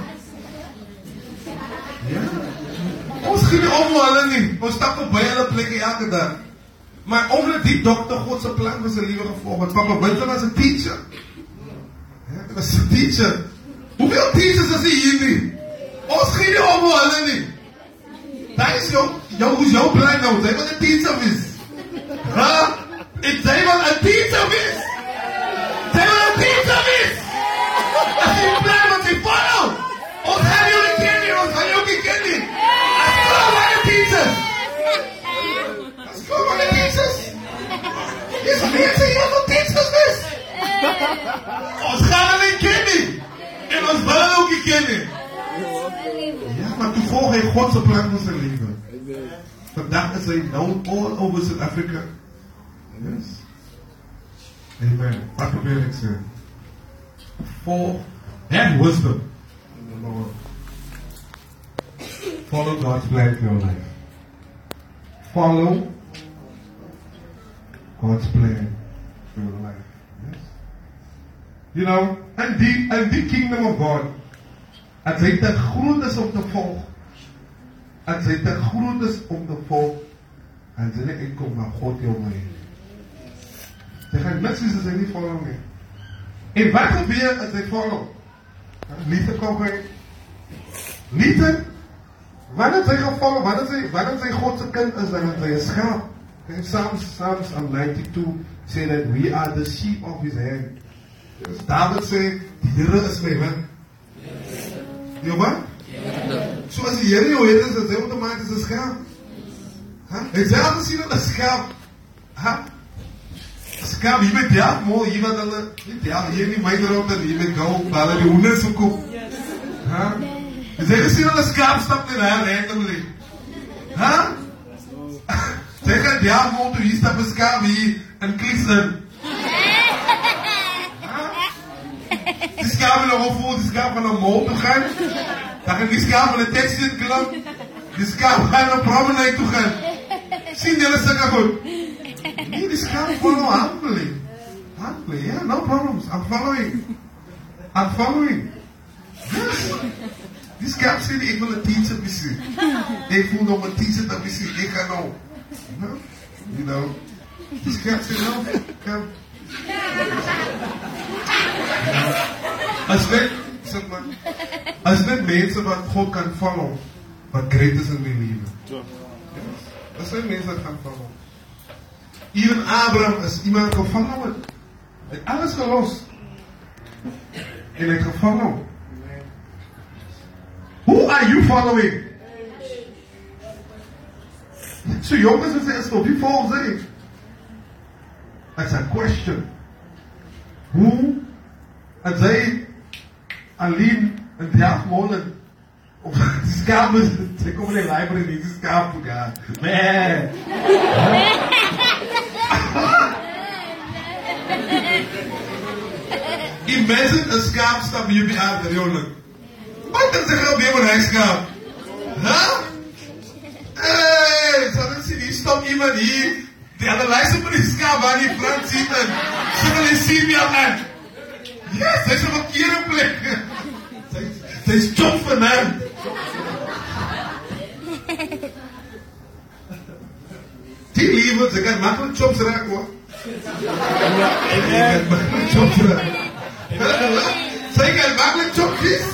Ja. Ons ging niet omwallen niet. We stappen bij alle plekken elke dag. Maar omdat die dokter God zijn plan was zijn leven gevolgd. Want mijn buiten was een teacher. Ja, dat was een teacher. Hoeveel teachers zijn hier? Onschuldig omhoor, niet? Dat is jouw, jou hoe jouw plan nou Zij wat een Miss Huh? Ik zei wat een pizza mis? wat een dienstservice. Dat is je plan met je volgt. Ons hebben jullie kennen, ons hebben jullie kennen. Dat is gewoon wat de diensters. Dat is gewoon wat de diensters. Je is meer te een O Ons gaan alleen kennen. En ons willen ook je. Volg hy God se plan vir sy lewe. Vandag is hy known all over South Africa. Yes. Amen. Wat probeer ek sê? For have wisdom. Number one. Follow God's plan for your life. Follow God's plan for your life. Yes. You know, and the and the kingdom of God. As hy te groot is om te volg, as hy te groot is om te volg, En jy net uitkom maar God jou my. Jy gaan niks as jy nie follow nie. En wat gebeur as jy follow? Liefde kom hy. Liefde Wanneer jy gevolg, wanneer jy wanneer jy God se kind is, dan is jy 'n skaap. En Psalms Psalms um 92 say that we are the sheep of his hand. Yes. David sê die Here is my win. Ja wat? So as die Here jou het, is dit outomaties 'n skaap. Ha? Jy sê dat jy 'n skaap. Ha? Skaap, jy weet ja, mooi, jy weet hulle, ja, jy nie my daarop dat jy met gou, hulle die honde se koop. Ha? Jy sê gesien hulle skaap stap net daar randomly. Ha? Jy kan ja, mooi, jy stap 'n skaap hier in Cleveland. Disque abre o robô, descapa no mundo, gaan. Dan discapa de tekst in klam. Discapa no promenade toe gaan. Zien jullie zeggen goed? Nee, discapa follow humbly. Humbly, yeah, no problems. I'm following. I'm following. Yes. This guy said, ik wil een teacher missen. Ik voel nog een teacher dat missen. Ik ga nou. nou you know? You know? This guy said. As net sit maar. As net mense wat God kan follow wat great is in die lewe. Ja. As net mense wat kan follow. Even Abraham is iemand wat gefollow het. Hy het alles gelos. En hy het gefollow. Who are you following? So jongens, wat sê stop, wie volg sy? That's a question. Hoe? En zij alleen een diafoon Of de kamer Ze komen in de library niet, de kamer gaan. Nee. Imagine een schaap stapt jullie aan de jongen. Wat is er gebeurd met een schaap? Huh? Hé, hey, zal ik zien, hier stapt iemand hier. The other license cavani front seat and suddenly see me, I'm like, yes, I said, look, you're a play. They stop for man. Die lieve, ze kan makkelijk chops raken hoor. Ze kan makkelijk chops raken. Ze kan makkelijk chopjes.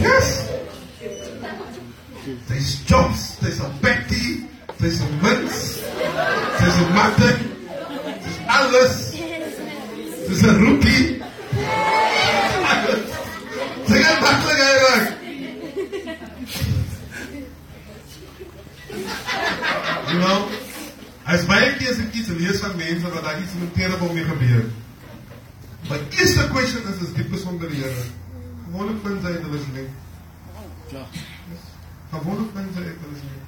Yes. There's chops, there's a petty, there's a mince, there's a mutton, there's alles, there's a rookie. Sy kan maklik raak. You know, as baie keer as ek iets lees van mense wat daar iets met terrible mee gebeur. My eerste question is is diep besonder die Here. Gewoonlik vind sy hulle is nie. Ja. Gewoonlik vind sy hulle is nie.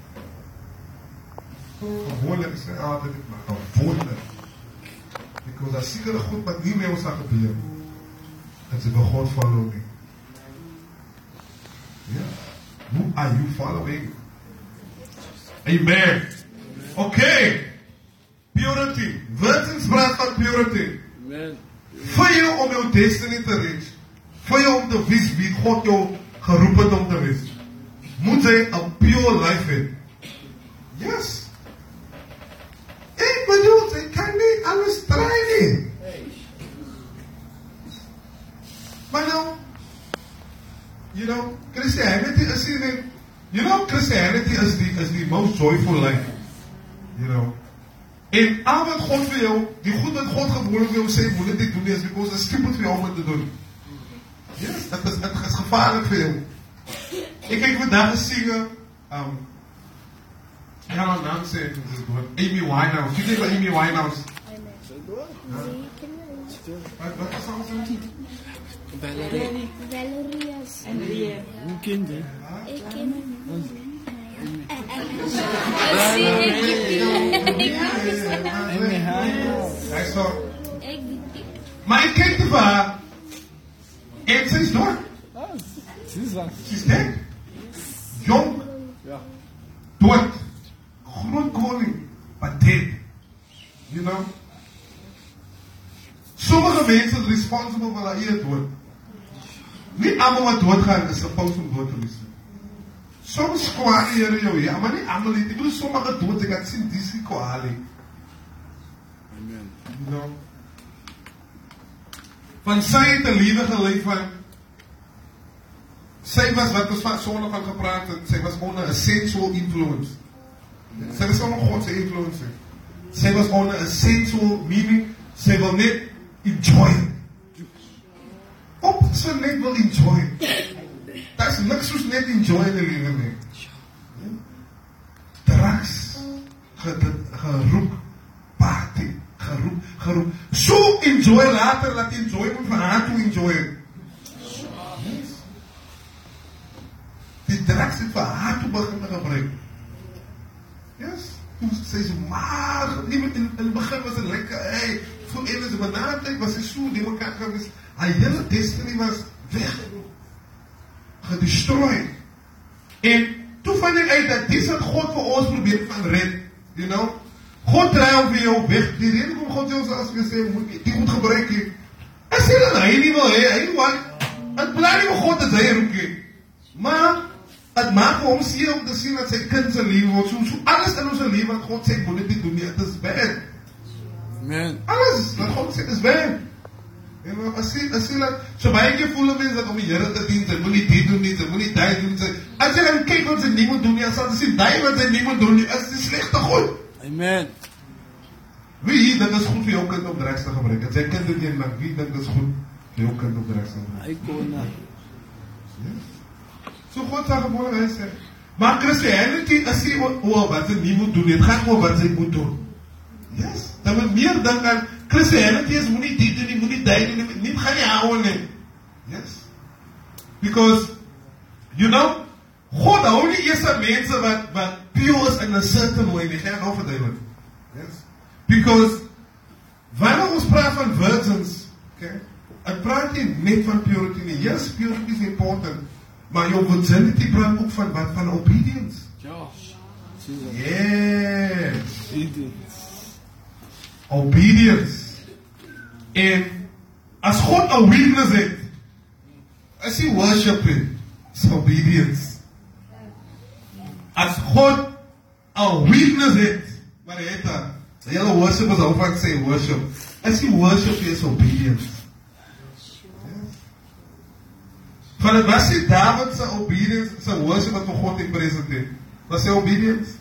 Gewoonlik sê altyd dit maar gewoonlik. Because as seker goed wat nie meer ons sal gebeur. Dat sy God follow nie. Ja. Who are you following? Amen. Okay. Purity. Virgins praat van purity. Amen. Vir jou om jou destiny te reach. Vir jou om te wees wie God jou geroep het om te wees. Moet jy 'n pure life hê. Yes. Ek bedoel, jy kan nie alles try nie. Maar nou, you know, Christianity is nie You know, Christianity is the is the most joyful life. You know. En al wat God vir jou, die goed wat God gewoonlik vir jou sê, moet dit doen nie, is because it's stupid vir jou om dit te doen. Yes, dit is dit is gevaarlik vir jou. Ek kyk vandag gesien, um Ja, Nonsense. Amy Winehouse. You think of Amy Winehouse? Wat, wat is haar naam? Valerie. Valerie. Andrea. Hoe kent je? Ik ken dead. Jong. Dood. Dood. Groot koning, but dead. You know? Sommige mense is responsible vir hulle eie dood. Nie almal wat doodgaan is supposed om dood te wees. kwaad die Here jou, ja, maar nie almal nie. Ek bedoel sommige dood ek het sien dis nie. Amen. You know. Van sy het 'n lewe gelei van sy was wat ons van sonder van gepraat het, sy was onder 'n sensual influence. Selv som grund til indflydelse. Save us under a sinful meaning. Save on it. Enjoy. Op zijn leven wil enjoy. Daar is luxus net enjoy in de leven mee. Drugs. Geroep. Party. Geroep. Geroep. So enjoy later. Laat enjoy moet van haar toe enjoy. Die drugs zit van haar toe beginnen gebruiken. Yes. Ze maar. In het begin was het lekker. Hey, voor in het benaderd was het zo. Die elkaar kwam. Dus haar hele destiny was weg. Gedestrooid. En toen vond ik uit dat dit is wat God voor ons probeert van redden. You know? God draait triomfeert jou weg. Die reden komt God jou zoals gezegd. Die moet gebruiken. En zei dan, hij niet wil. Hij wil. Het blijft van God dat hij roept. Maar. Het maak vir hom seer om te sien dat sy kind se lewe word so, so alles in ons lewe wat God sê moet dit doen nie, dit is bad. Amen. Alles wat God sê is bad. En maar as jy as jy laat so baie keer voel mense dat om die Here te dien, jy moenie dit doen nie, jy moenie daai doen nie. As jy dan kyk wat sy nie moet doen nie, as jy sien daai wat sy nie moet doen nie, is die slegte goed. Amen. Wie dink dit is goed vir jou kind om drugs te gebruik? En sy kind doen een, maar wie dink dit is goed vir jou kind om drugs te gebruik? Hy kon na. So God sê gewoon hy sê. Maar Christianity is nie oor oor wat jy nie moet doen nie. Dit gaan oor wat jy moet doen. Yes. Dan moet meer dink aan Christianity is moenie dit doen nie, moenie daai doen nie. Nie gaan nie hou nie. Yes. Because you know God hou nie eers aan mense wat wat pure is in 'n certain way nie. Gaan nou verduidelik. Yes. Because wanneer ons praat van virgins, okay? Ek praat nie net van purity nie. Yes, purity is important. Maar je opportunity brengt ook van wat? Van obedience. Josh. Yes. Obedience. Obedience. En as God een weakness heeft, as he worship it's obedience. As God een weakness heeft, maar hij heeft dat. De hele worshipers ook vaak worship. As he worship, it's obedience. Van het was nie David se obedience, sy worship wat vir God het presenteer. Was sy obedience?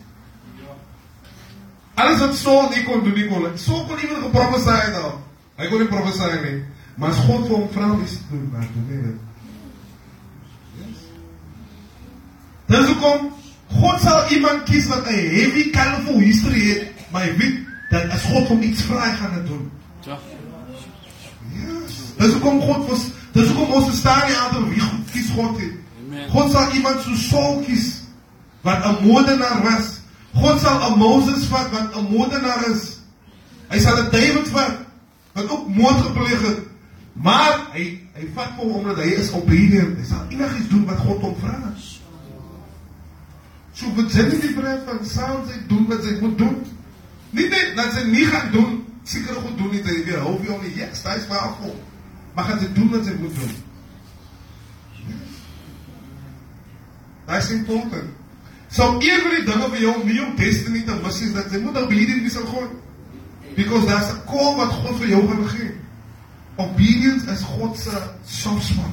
Alles wat Saul nie kon doen nie kon. Saul kon nie meer geprofeseer daar. Hy kon nie profeseer nie. Maar as God vir hom vra om iets te doen, maar doen hy dit. Dis hoekom God sal iemand kies wat 'n heavy colorful history het, maar hy weet dat as God hom iets vra, hy gaan dit doen. Ja. Yes. Dis hoekom God was dis hoekom ons staan nie aan wie God in. God zal iemand zo Saul wat een moordenaar was. God zal een Mozes vat, wat een moordenaar is. Hij zal een David vat, wat ook moord gepleegd Maar hij, hij vat voor omdat hij is obedient. Hij zal iets doen wat God om vraagt. Zo wat zijn die brein van Saul, zij doen wat zij moet doen. Niet dat ze niet gaan doen, zeker goed doen niet. Hij weer je om je yes, Dat is maar goed. Maar gaat ze doen wat ze moeten doen. That's important. So die dinge vir jou om jou destiny te mis is dat jy moet obedient wees aan God. Because that's a call wat God vir jou gaan gee. Obedience is God se soft spot.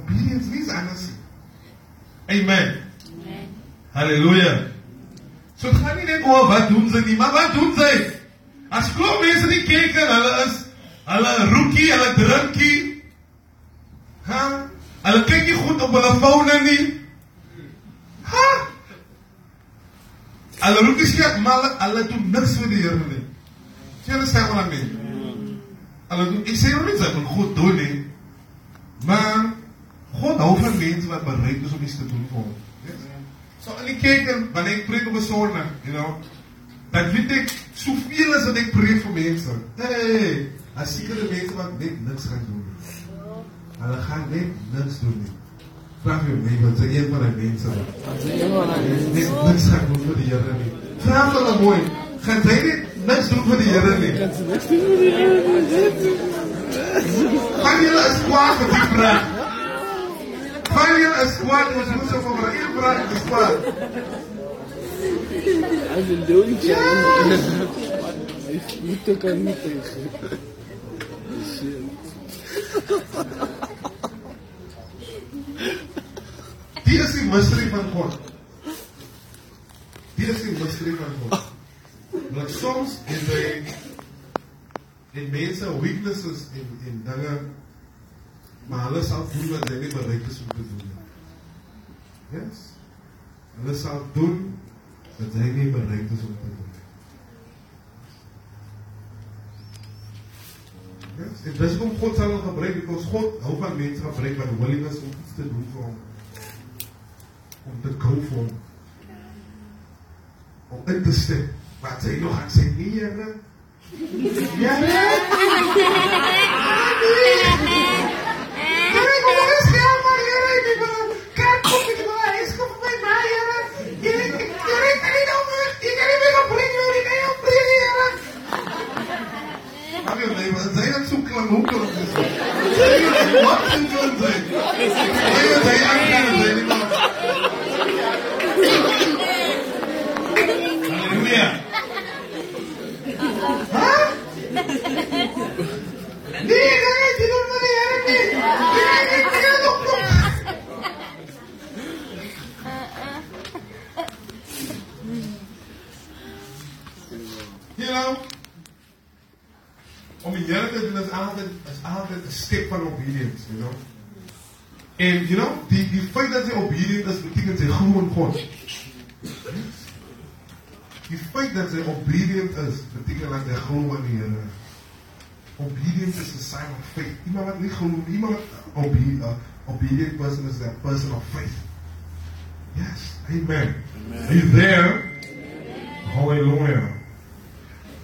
Obedience is anders. Amen. Amen. Halleluja. So dit gaan nie net oor wat doen sy nie, maar wat doen sy? As klop mense nie kyk en hulle is hulle roekie, hulle drinkie. Ha? Hulle kyk nie goed op hulle fone nie. Hulle roekie skep maar hulle doen niks vir die Here nie. Hulle sê aan my. Hulle doen ek sê nie sy moet goed doen nie. Maar God hou van mense wat bereid is om iets te doen vir hom. So in die kerk en wanneer ek preek op 'n Sondag, you know, dan weet ek soveel as wat ek preek vir mense. Hey, as sekere mense wat net niks gaan doen. Hulle gaan net niks doen nie. Traffic may but again what I mean sir. Next time go for the yarani. Travel the boy. Can say it next time for the yarani. Next time for the yarani. Final squad for Ibra. Final squad was Mustafa for Ibra squad. عايز الدوري متى كان متى يا أخي Die is die mystery van God. Die is die mystery van God. Want soms het hy en mense weaknesses en en dinge maar hulle sal doen wat hy nie bereid is om te doen nie. Yes. Hulle sal doen wat hy nie bereid is om te doen nie. Yes. En dis hoekom God sal hom gebruik, want God hou van mense gebruik wat willing is om iets te doen vir hom om te kopen. Om in te stemmen. Maar zij nog aan zijn niet hebben. Ja, nee. Zij dat zo klang, hoe kan dat? Zij dat wat in zijn. Zij dat hij aan zijn. You know, om die Here te doen is altyd is altyd 'n stap van obedience, you know. En you know, die die feit dat jy obedient is beteken jy glo in God. Die feit dat jy obedient is beteken dat jy glo in die Here. Obedience is a sign of faith. Iemand wat nie glo nie, iemand wat obe uh, obedient person is a person of faith. Yes, amen. amen. Are you there? Hallelujah.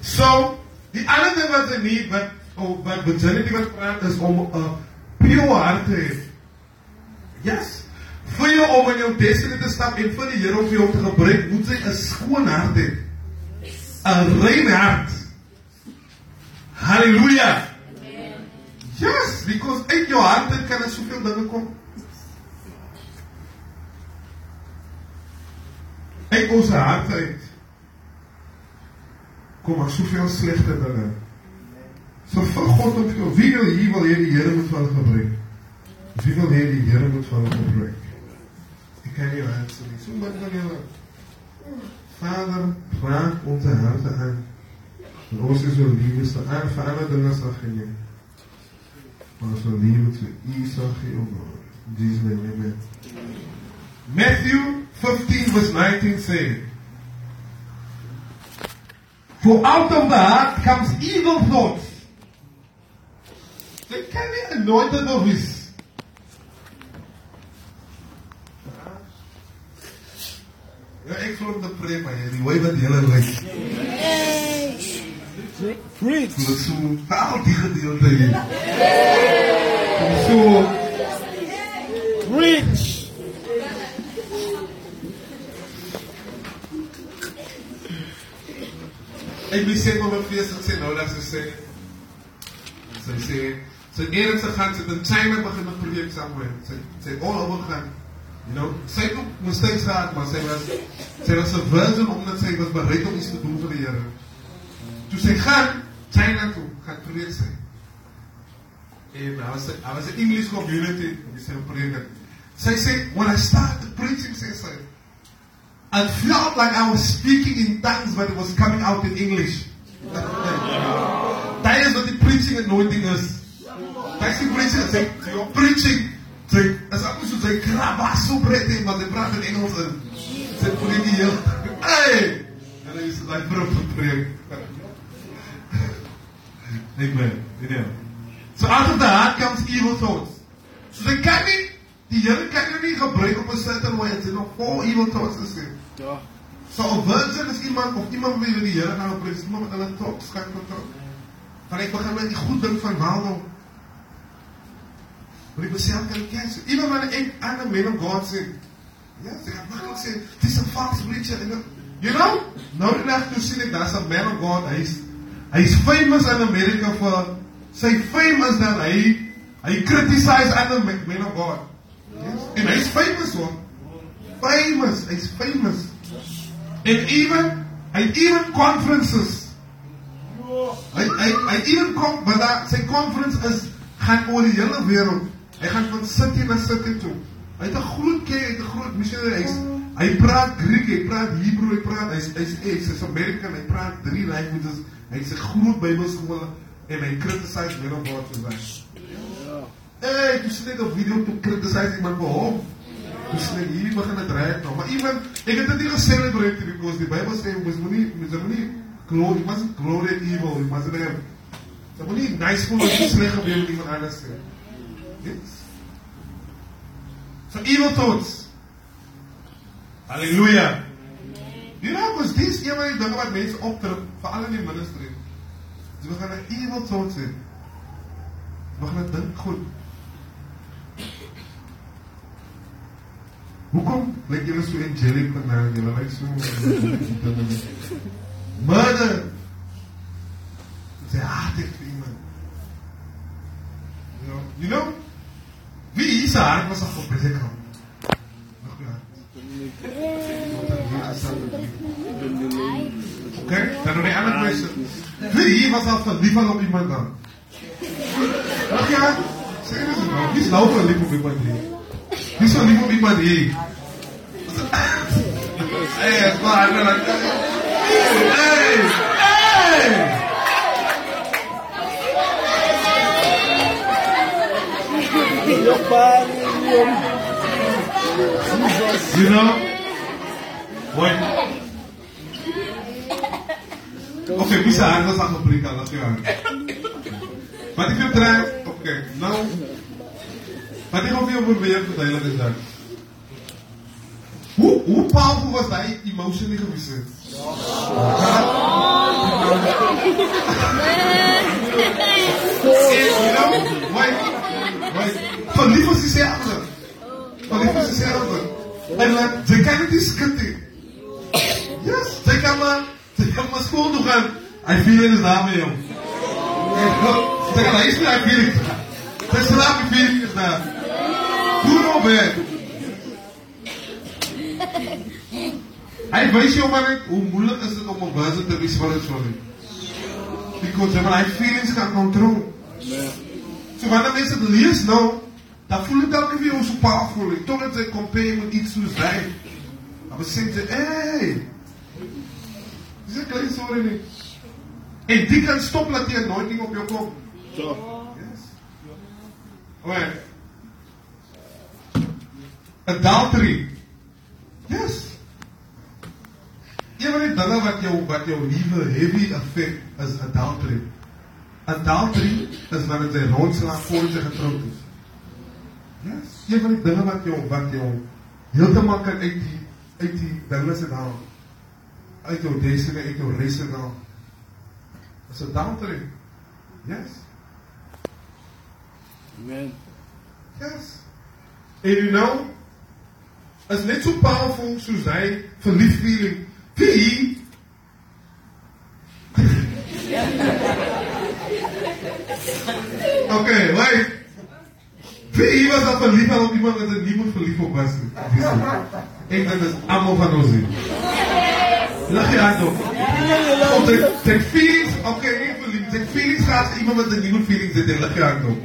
So, die ander ding wat jy nie wat oh, wat virginity wat praat is om 'n uh, pure hart te hê. Yes. Vir jou om in jou destiny te stap en vir die Here om jou te gebruik, moet jy 'n skoon hart hê. 'n Rein hart. Hallelujah. Amen. Yes, because in jouw hart kan er zoveel dingen komen. In onze hart uit er zoveel slechte dingen. Zo van God op jou. Wie wil hier wel hier die heren moet van gebruiken? Wie wil hier die heren moet van gebruiken? Ik kan jouw hart niet. Zo makkelijk. Vader, vraag onze harten aan. verses will lead us to Father, the Nasachim. Verse will lead you to Isachim. Jesus' name, amen. Matthew 15, verse 19 says, For out of the heart comes evil thoughts. They can be anointed of his. Ja, ek glo om te pray maar die wywe deel is reg. Preach. Dit is so al die gedeelte hier. Kom so Preach. Ek wil sê maar my vrees ek sê nou dat sy sê sy sê sy enigste gaan sy in China begin met projek somewhere. Sy sy all over gaan. You know, sy het ook mistakes gehad, maar sy was sy was 'n virgin omdat sy was bereid om iets te doen vir die Here. Toe sy gaan China toe, gaan projek sy. En daar was daar was 'n English community, dis sy projek. Sy sê when I started preaching sy sê I felt like I was speaking in tongues, but it was coming out in English. That is what the preaching anointing is. That's the preaching. Say, you're preaching. Say, as I was say, krabasso brete, maar ze praat in Engels in. Ze preek die heel. Hey! En dan is het like bro te preek. Amen. Amen. So out of the heart comes evil thoughts. So they kan nie, die Here kan jou nie gebruik op 'n certain way as jy nog vol evil thoughts is. nie. Ja. So 'n virgin is iemand of iemand wie die Here gaan prees, iemand met hulle tot skyn tot. Van ek begin met die goed ding van wel nou. Maar ek besef kan kies. Iemand wat ek aan 'n man of God sê. Ja, sy het maar gesê, dis 'n false preacher en you know, nou net toe sien ek daar's 'n man of God, hy's hy's famous in America vir sy fame is dat hy hy criticize ander men men of God. Yes. En hy's famous hoor. Famous, hy's famous. And even hy even conferences. Hy hy hy even kom, maar daar sy conference is gaan oor die hele wêreld. Hy gaan van city na city toe. Hy het 'n groot kerk, hy het 'n groot missionary. Hy's hy praat Griek, hy praat Hebreë, hy praat hy's hy's hy's hy's American, hy praat drie languages. Hij zegt goed Bijbelscholen en hij criticize mijn of God to zijn. Hey, toen zit ik op video te criticize iemand voor hom. Dus hier, beginnen het rijden nou. Maar even, ik heb het niet gecelebrate because the Bible says moet niet, we moet niet glory, you mustn't glory evil, you mustn't have. Dat moet niet nice school als je slecht met iemand anders. Yes. So evil thoughts. Hallelujah. You know, because dis een van die dinge wat mense optrek, veral in die ministry. Jy begin 'n evil thoughts hê. Begin dink goed. Hoekom lyk julle so angelic vandag? Julle lyk so Murder. Sy haat dit vir iemand. You know, you know? Wie is haar was op predikant? Nog ja. Okay? Dan door de question. mensen. Wie was auf der Lieferung in meinem Ach ja, sehen Sie mal. Wie ist laufen Lieferung in meinem Leben? Wie ist Lieferung in meinem Leben? Ey, es war einer. Ey, ey. You know? Ok, wie zijn aangels aan gebreken aan dat jaar? Wat ik wil draai, oké, nou. Wat ik ook weer moet weer vertellen is dat. Hoe, hoe powerful was hij emotionally você You know, wait, wait. Verliefd você zichzelf. Verliefd op zichzelf. En like, ze kan het niet. Sekarang sekarang mas kudu kan. I feel it now, meu. Sekarang lah istri I feel it. Saya selalu feel it now. Kuno bed. Hij weet je maar niet hoe moeilijk is het om een buizen te wisselen, sorry. Because when I feelings gaan control. So wanneer mensen het lezen nou, dan voel ik elke keer hoe ze powerful. Ik toch dat ze compare met iets hoe zijn. Maar we zeggen, hé, hey, dis 'n klein storie nie." En dit kan stop dat jy 'n anointing op jou kom. So. Yes. Alright. Adultery. Yes. Een van die dinge wat jou wat jou lewe heavy affect is adultery. Adultery is wanneer jy rondslaap voor jy getroud is. Yes. Een van die dinge wat jou wat jou heeltemal kan uit die uit die dinge se naam uit jouw deze uit jouw race gaan. Dat is een downtree. Yes. Amen. Yes. And you know, is net zo powerful zoals zij verliefd feeling. Wie? Oké, okay, wait. Wie was dat verliefd op iemand dat er niemand verliefd op was? Ik ben dus allemaal van ons. in. Leg je hard op. Om feelings, oké, okay, even lief. Feelings gaat iemand met een nieuwe feeling zitten. Leg je hard op.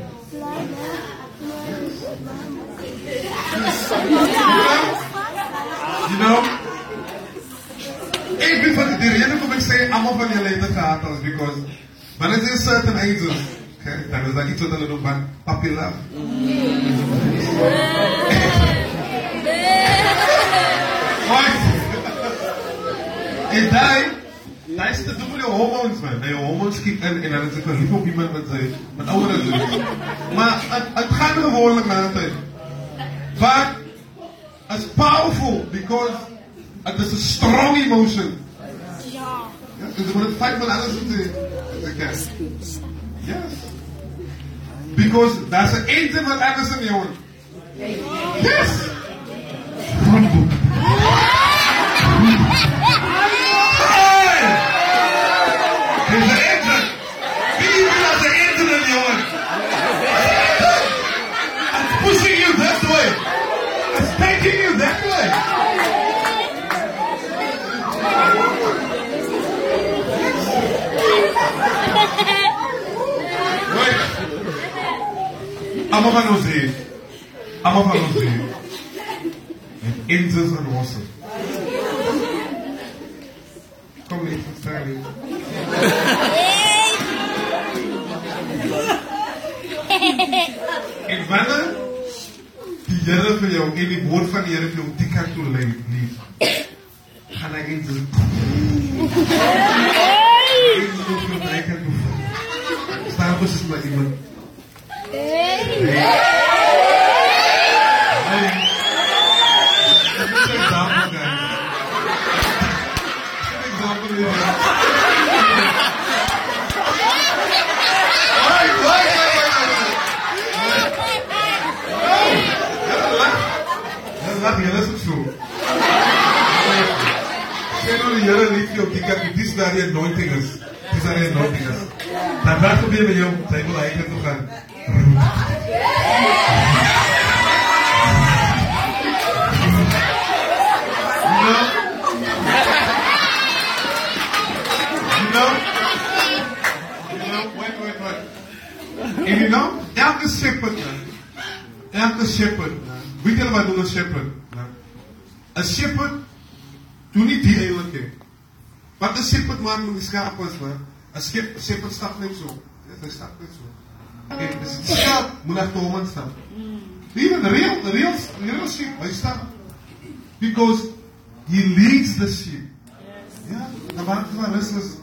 You know? Ik ben van de reden waarom ik zei, allemaal van is because, maar het is certain ages. Okay, dan is dat iets wat bit doen, papi love. Is hij. Luister, doe maar je hormoons, man. Nee, je hormoons in en dan is het een lief op iemand met zijn met ouderen. Maar het, het gaat er gewoon aan. But is powerful because het is een strong emotion. Ja. Dus wordt het feit van alles te Yes. Because that's the eentje wat alles in je hoort. Yes. I'm over no see. I'm over no see. And angels and water. Come here, Sally. En wanneer die Here vir jou en die woord van die Here vir jou die kant toe lei, lief. Gaan ek net Hey! Staan presies by iemand. these are the anointing us. These are the anointing us. Now, that's what we have here. Table, I can do that. If you know, I'm the shepherd. I'm the shepherd. We tell about the shepherd. A shepherd, toen niet die eilandje. Wat a shepherd maakt met die schapen, een shepherd stapt niet zo. Hij stapt niet zo. En dis die skaap moet na hom aan stap. Even real, real, real sheep, hy stap. Because he leads the sheep. Ja, dan maak hy maar rustig.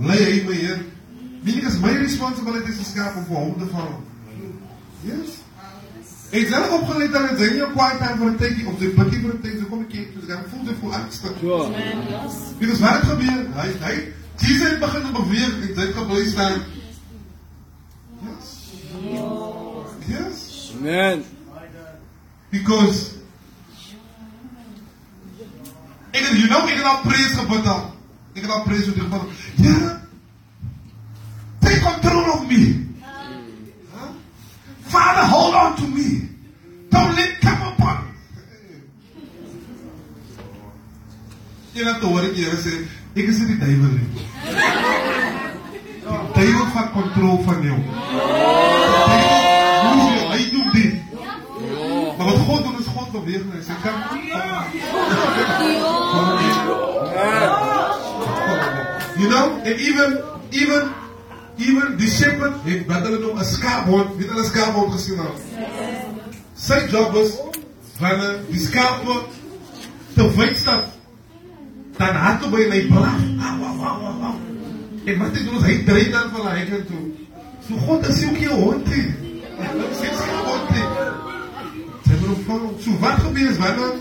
Lei hy my hier. Meaning is my responsibility as 'n skaap om vir hom te volg. Yes. En jy het opgelet dat jy nie kwaai time vir 'n tydjie of jy bietjie vir 'n tydjie kom ek kyk, jy gaan voel jy voel angstig. Ja. Dit wat gebeur. Hy hy Jesus het begin beweeg en dit gebly staan. Yes. Yes. Man. Because ek het you know ek het al praise gebid al. Ek het al praise so gebid. Ja. Take control of me. Huh? Father, hold on to me. Don't let come upon. Jy het hoor ek Here sê, ek is nie die duiwel nie. ದೈವತ್ವ ಕೊಟ್ಟರು ಫಾರ್ ನೀವು I do this. Maar wat God doet the God proberen. Ze kan. You know, and even, even, even the shepherd heeft better dan een schaaphoorn, niet a schaaphoorn gezien had. Zijn job was wanneer die schapen te wijd staat, dan hadden wij een braaf. Au, au, au, au, au. En wat hy doen is hy dry dan van hy kant toe. So God is ook jou hond nie. Sy is geen hond nie. Sy moet hom volg. So wat gebeur is wanneer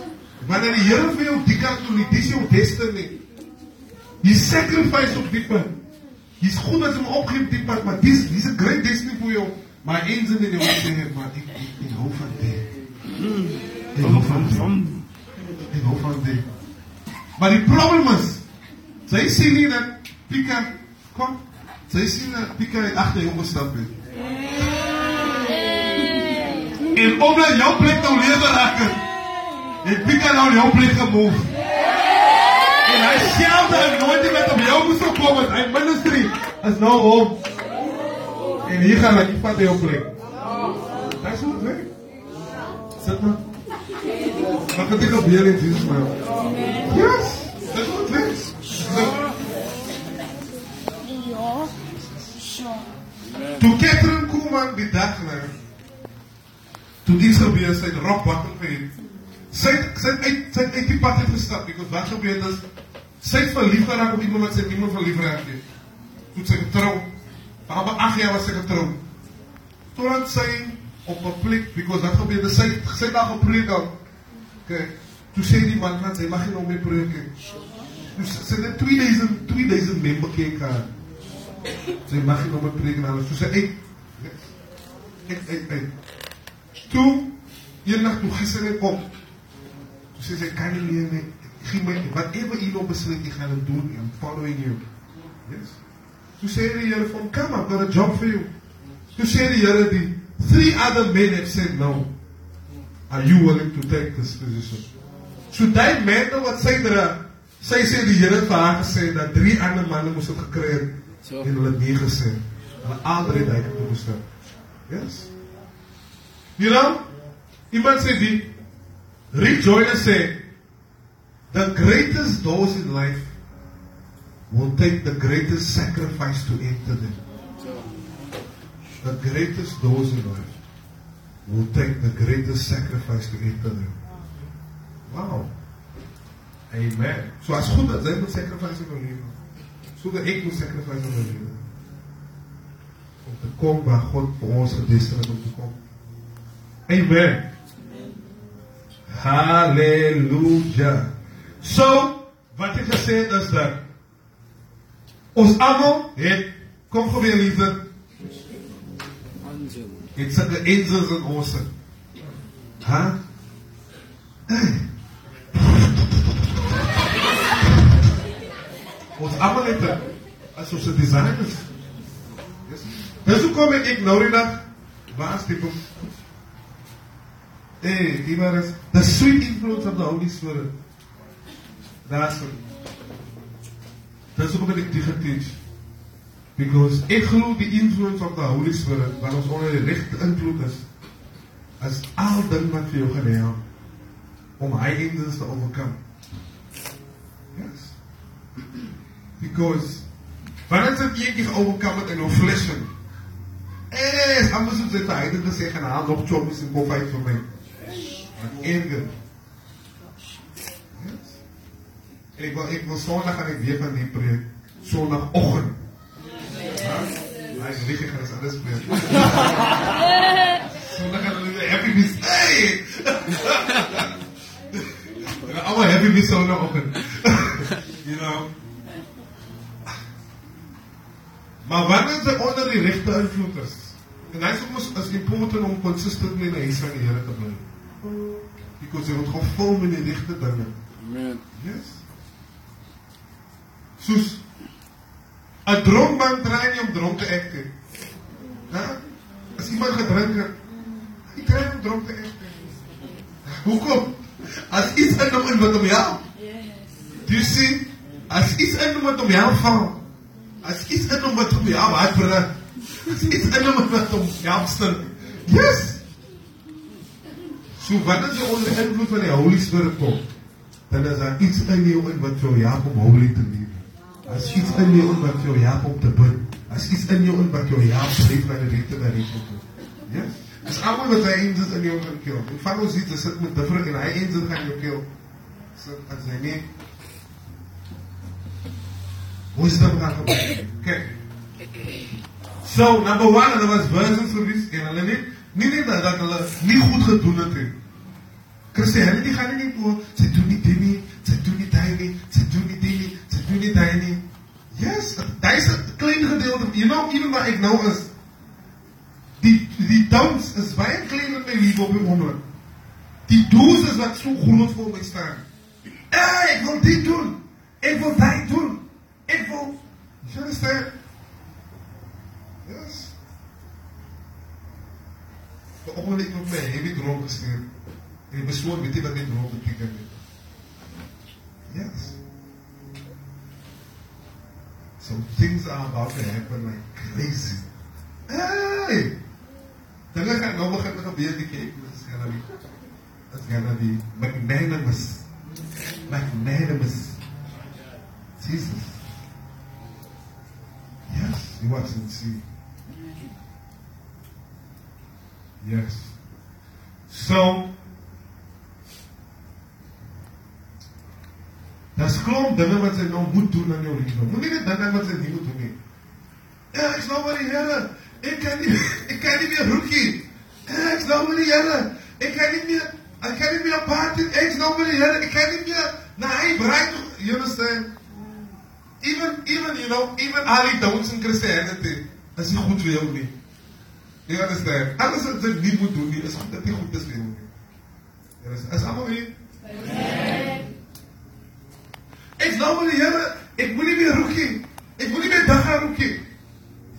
wanneer die Here vir jou die kant toe nie dis jou destiny. Jy sacrifice op die punt. Jy's goed as om opgee op die pad, maar dis dis 'n great destiny vir jou. Maar eens in die sê jy maar ek, ek hou van dit. Ek hou van dit. Ek hou van dit. Maar die probleem is sy sien nie dat Pika kom. Sy sien dat Pika het agter hom gestap het. En omdat jou plek nou leeg geraak het, het Pika nou jou plek gemove. En hy self het nooit met op jou moes gekom het. Hy ministry is nou hom. En hier gaan hy vat jou plek. Dis hoe dit werk. Sit maar. Wat het ek gebeur in Jesus naam? Yes. Dis hoe dit werk. Toe Catherine Koeman die dag na toe iets gebeur sy het rock bottom gehet. Sy het- sy het uit sy het uit die pad uit gestap because wat gebeur het is sy het verlief geraak op iemand wat sy niemand verlief geraak het. Toe sy getrou. Maar op 8 jaar was sy getrou. Totdat sy op 'n plek because wat gebeur het sy sy het daar gepreek al. Kyk, toe sê die man sy mag nie nou meer preek. Toe sy het 2000 2000 member kerk gehad. Zeg, mag ik nog een preken aan het zei Ik, ik, ik. Toen je nacht toe gisteren komt. Toen zei ze, kan niet meer. ga me, whatever je nog besluit, ik ga het doen. I'm following you. Yes. Toen zei de jaren van, come, I've got a job for you. Toen zei de jaren die three other men have said no. Are you willing to take this position? So die mannen, nou wat zei er? Zij zei de Heer het haar zei dat drie andere mannen moesten gecreëerd en hulle het nie gesê. Hulle albei daai toe moes stap. Yes. You know? Iemand sê die Rick Joyner sê the greatest doors in life will take the greatest sacrifice to enter them. The greatest doors in life will take the greatest sacrifice to enter them. Wow. Amen. So as goed dat jy moet sacrifice in jou lewe. Zodat ik moet sacrifice aan mijn leven. Om te komen waar God voor ons gedisteld is om te komen. Amen. Halleluja. Zo, wat ik gezegd is dat. Ons allemaal heeft, kom gewoon weer liefde. Het zijn de ezels en Ha? Huh? Almal het dit as ons 'n design is. Yes. Dis hoekom ek ek nou die dag waar stip op. Hey, die maar is the sweet influence of the Holy Spirit. That's it. Dis hoekom ek dit geteach. Because ek glo die influence of the Holy Spirit wat ons onder die regte invloed is as al ding wat vir jou gaan help om hy hinders te oorkom. Yes. Because wanneer dit eendag oorkom het in jou flesh. Eh, anders het dit hy het gesê gaan haal nog choppies en koffie vir my. Wat erger. Yes. Ek wil ek wil Sondag aan die weer van die preek. Sondagoggend. Hy is lief gaan ons alles preek. Sondag gaan hulle happy mis. Hey! Hulle almal happy mis Sondagoggend. you know. Maar wanneer jy onder die regte invloed is, en hy sê mos as important om consistently na huis van die Here te bly. Because jy word gevul met die regte dinge. Amen. Yes. Soos 'n dronkman train nie om dronk te ek nie. Hè? As iemand gedrink het, hy train om dronk te ek. Hoekom? As iets in hom in wat hom help. Do you see? As iets in hom wat hom help val. As iets in hom wat hom help hardbring. As iets in hom wat hom help stink. Yes. So wanneer jy onder die invloed van die Holy Spirit kom, dan is daar iets in jou in wat jou help om holy te leef. As iets in jou in wat jou help om te bid. As iets in jou in wat jou help om net by die regte by die regte. Yes. Dis almal wat hy angels in jou kan kill. En van ons dit sit met different en hy angel gaan jou kill. So as hy nie wisdom dat gebruiken. Kijk. Zo, number one, dat was buizen service. En alleen niet, niet, niet dat, dat hulle niet goed gedoen het. Christen, die gaan niet door. Ze doen niet dit ze doen niet dat ze doen niet dit ze doen niet dat. Yes, dat is het klein gedeelte. You know, even waar ik nou is. Die, die dans is bijna met dan wie op je onder. Die doos is wat zo groot voor mij staan. Hé, hey, ik wil dit doen. Ik wil dat doen ik moves. You understand? Yes. De ogenblik met heb ik gestuurd. En ik besloot meteen dat ik erom gekeken heb. Yes. Some things are about to happen like crazy. Hey! Talaga, like, no, bakit nakabiyan Dat It's gonna be, it's gonna be magnanimous. Magnanimous. Jesus. Yes, he to see. Yes. So, the scrum dynamite no good to none of you. We need dynamite and you to me. Yeah, it's nobody here. It can be, it can't be a rookie. Yeah, it's nobody here. It can be a, it can be a party. It's nobody here. It can't even. be a naive, right? You understand? Even even you know, even Ali Downs in Christianity. Is nie goed vir jou nie. You understand? Alles wat jy nie moet doen nie, is goed dat jy goed is vir jou nie. Ja, is is almal hier? Ek nou die Here, ek moenie meer roekie. Ek moenie meer dag gaan roekie.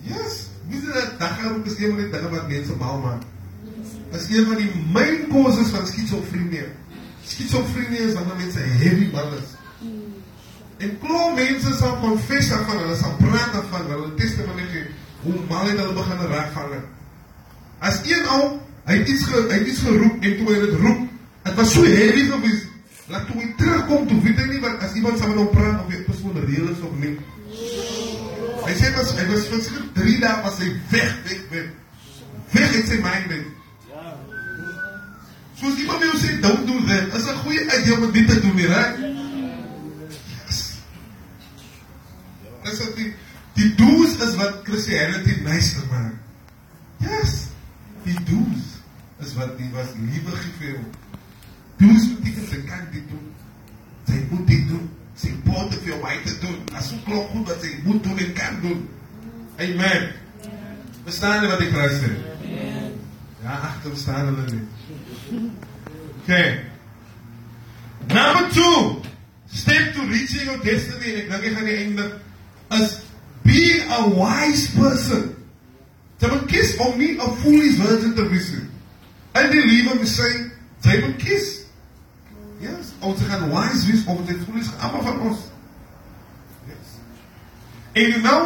Yes, dis dit dag gaan roekie is een van die dinge wat mense mal maak. Is een van die main causes van skizofrenie. Skizofrenie is wanneer mense heavy balance. En klop mense sal confess van hulle sal praat van hulle testimonie gee hoe mal het hulle begin raak van dit. As een ou, Hy het iets ge, hy het iets geroep en toe hy dit roep, dit was so heavy geweest. Laat toe hy terugkom, toe weet hy nie wat as iemand saam met hom praat of die persoon reël is of nie. Hy sê was hy was vir seker 3 dae was hy weg, weg, weg. Weg uit sy mind weg. Soos iemand wil sê don't do that. Is 'n goeie idee om dit te doen nie, hè? Dis wat die die do's is wat Christianity nice maak. Yes. Die do's is wat die was liewe gee Do's beteken sy kan dit doen. Sy moet dit doen. Sy moet jou baie te doen. As hoe klop goed wat sy moet doen en kan doen. Amen. Verstaan wat kry sê? Ja, agter staan hulle nie. Okay. Number 2. Step to reaching your destiny. Ek dink ek gaan die is being a wise person. Jy moet kies om nie 'n foolish virgin te wees nie. In die lewe moet sy jy moet kies Yes, ons gaan wise wees of dit foolish almal van ons. Yes. En nou,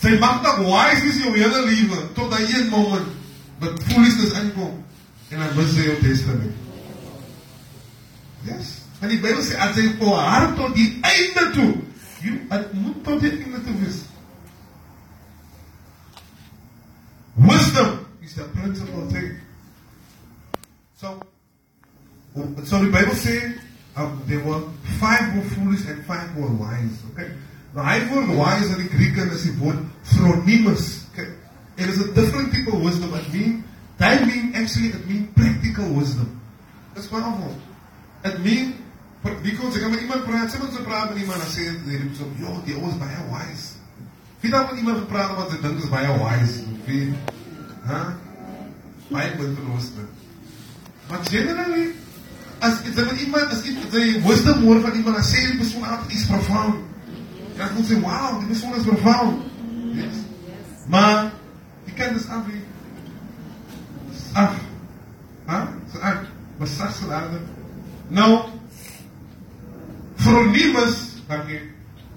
sy mag dan wise wees jou hele lewe tot daai een moment wat foolishness inkom en dan mis jy jou testament. Yes. En die Bybel sê as jy volhard tot die einde toe, moet tot die einde toe wees. Wisdom is the principal thing. So, so the Bible says um, there were five were foolish and five were wise. Okay. The hy woord wise in die Griek is die woord phronimos. Okay. It is a different type of wisdom. It mean that mean actually it mean practical wisdom. Dis wonderful. It mean because ek met iemand praat, sê met so praat met iemand en sê jy moet so, "Jo, die ou is baie wise." Wie dan met iemand gepraat wat hy dink is baie wise? Wie? Hæ? Baie goed verloste. Maar generally as jy met iemand as jy die wisdom hoor van iemand en sê die persoon aan iets profound. Dan moet jy sê, "Wow, die persoon is profound." Yes. Maar jy kan dit af wie af. Hæ? So af. Sag se daar. Nou Phronimos, okay.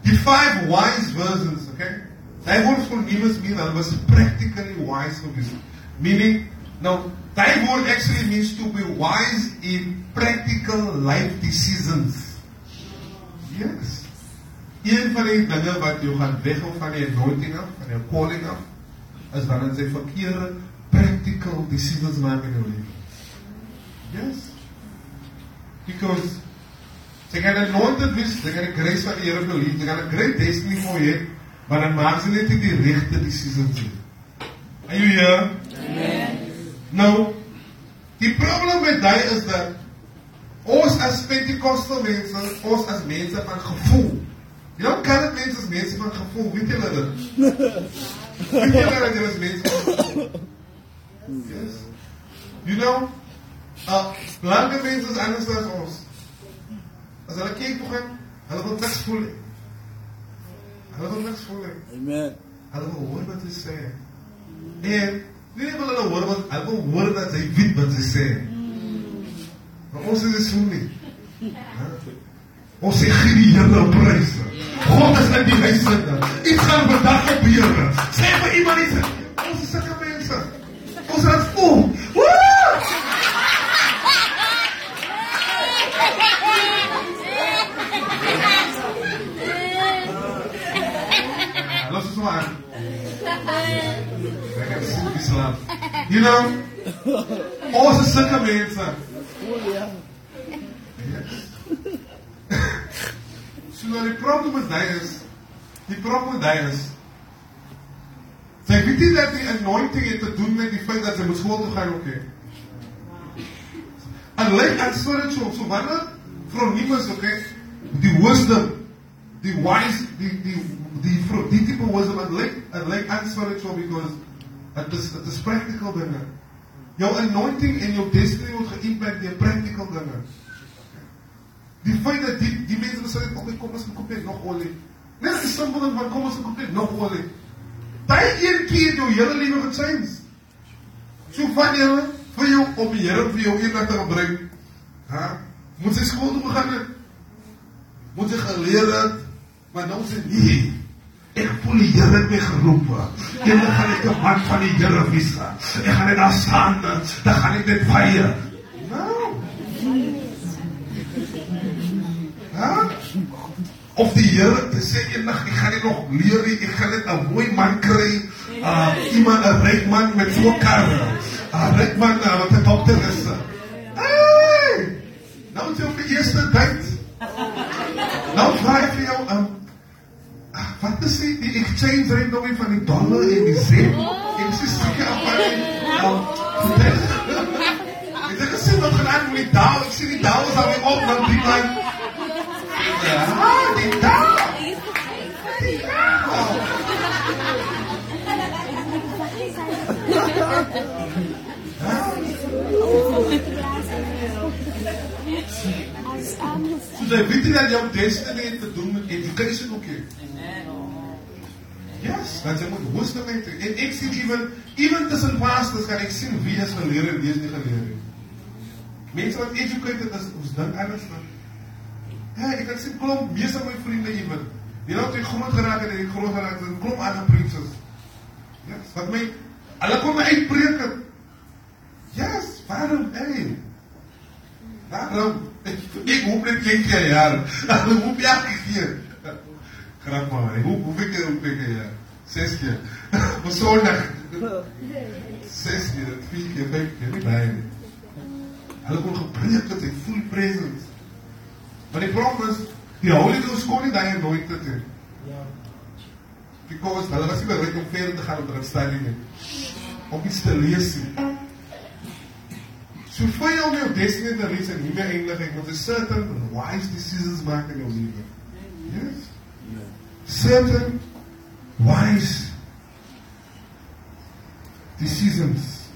the five wise virgins, okay? They were Phronimos mean that was practically wise for geweest. Meaning, now, that word actually means to be wise in practical life decisions. Yes. Een van die dinge wat jou gaan weghou van die anointing af, van die calling af, is wanneer jy verkeerde practical decisions maak in jou lewe. Yes. Because Sy gaan anointed wees, sy gaan die grace van die Here beleef, sy gaan 'n great destiny vir hê, maar dan maak sy net nie die regte decisions nie. Are you here? Amen. Nou, die probleem met daai is dat ons as Pentecostal mense, ons as mense van gevoel. Jy nou kan dit mense as mense van gevoel, weet julle dit? weet julle dat julle as mense van gevoel? Yes. You know, uh, blanke mense is anders as ons. As hulle kyk begin, hulle wil niks voel nie. Hulle wil niks voel nie. Amen. Hulle wil hoor wat jy sê. En nie net wil hulle hoor wat hulle wil hoor dat jy weet wat jy sê. Maar ons is so nie. Ons sê gee die Here prys. God is in die huis sit. Iets gaan vandag gebeur. Sê vir iemand iets. Ons is sulke mense. Ons raak vol. Is maar. Ek het so geslaap. You know? Ons is sulke mense. Ja. So nou die probleem met daai is die probleem met daai is sy weet nie dat die anointing het te doen met die feit dat sy moet skool toe gaan ook nie. En lyk as spiritual so wanneer from Nimas okay die wisdom die wise die die die die, die tipe wisdom en lyk en lyk unspiritual because it is it is practical dinge. Jou anointing en jou destiny word geïmpact deur practical dinge. Die feit dat die die mense sê kom ek kom ons koop net nog olie. Net die ding van kom ons koop net nog olie. Daai een keer jou hele lewe gaan change. So van jy vir jou om die Here vir jou eendag te bring. Hæ? Moet jy skool toe gaan? Moet jy geleer het? Maar nou sê nee. Ek voel die Here het my geroep. Eendag gaan ek 'n man van die Here wees. Ek gaan net daar staan, dan gaan ek dit feier. Nou. Ha? Of die Here te sê eendag ek gaan net nog leer, ek gaan net 'n mooi man kry. Uh iemand 'n ryk man met so karre. 'n Ryk man uh, wat 'n dokter is. Hey! Nou het jy op die eerste date. Nou vra ek vir jou, um, ah, wat is die, die exchange rate nou weer van die dollar en die cent? Ek sê seker af van die, um, ek het gesê wat gedaan met die daal, ek sê die daal is alweer op, dan die man, ja, die daal, die daal. As arme So jy weet nie dat jou destiny het te doen met education ook nie. Yes, dat jy moet wisdom hê. En ek sien even even tussen pastors kan ek sien wie is geleer en wie is nie geleer nie. Mense wat educated is, ons dink anders dan. Ja, ek kan sien klomp meeste my vriende even. Die wat ek groot geraak het en ek groot geraak het, 'n klomp ander preachers. Yes, wat my hulle kom my uitpreek. Yes, waarom? Hey. Waarom? Ek, ek hoop net een jaar. Hulle hoop elke keer. Grap ek hoop hoeveel keer hoop ek per jaar? Zes keer. Op zondag. Zes keer, vier keer, vijf keer, nie. Hulle kon gepreek het, ek voel presence. Maar die probleem is, die Holy Ghost kon nie daai dit hê. Because hulle was nie bereid om verder te gaan met hulle study nie. Om iets te lees nie. So for you on your destiny to reach a new end of it, certain wise decisions mark in your life. Yes? Certain wise decisions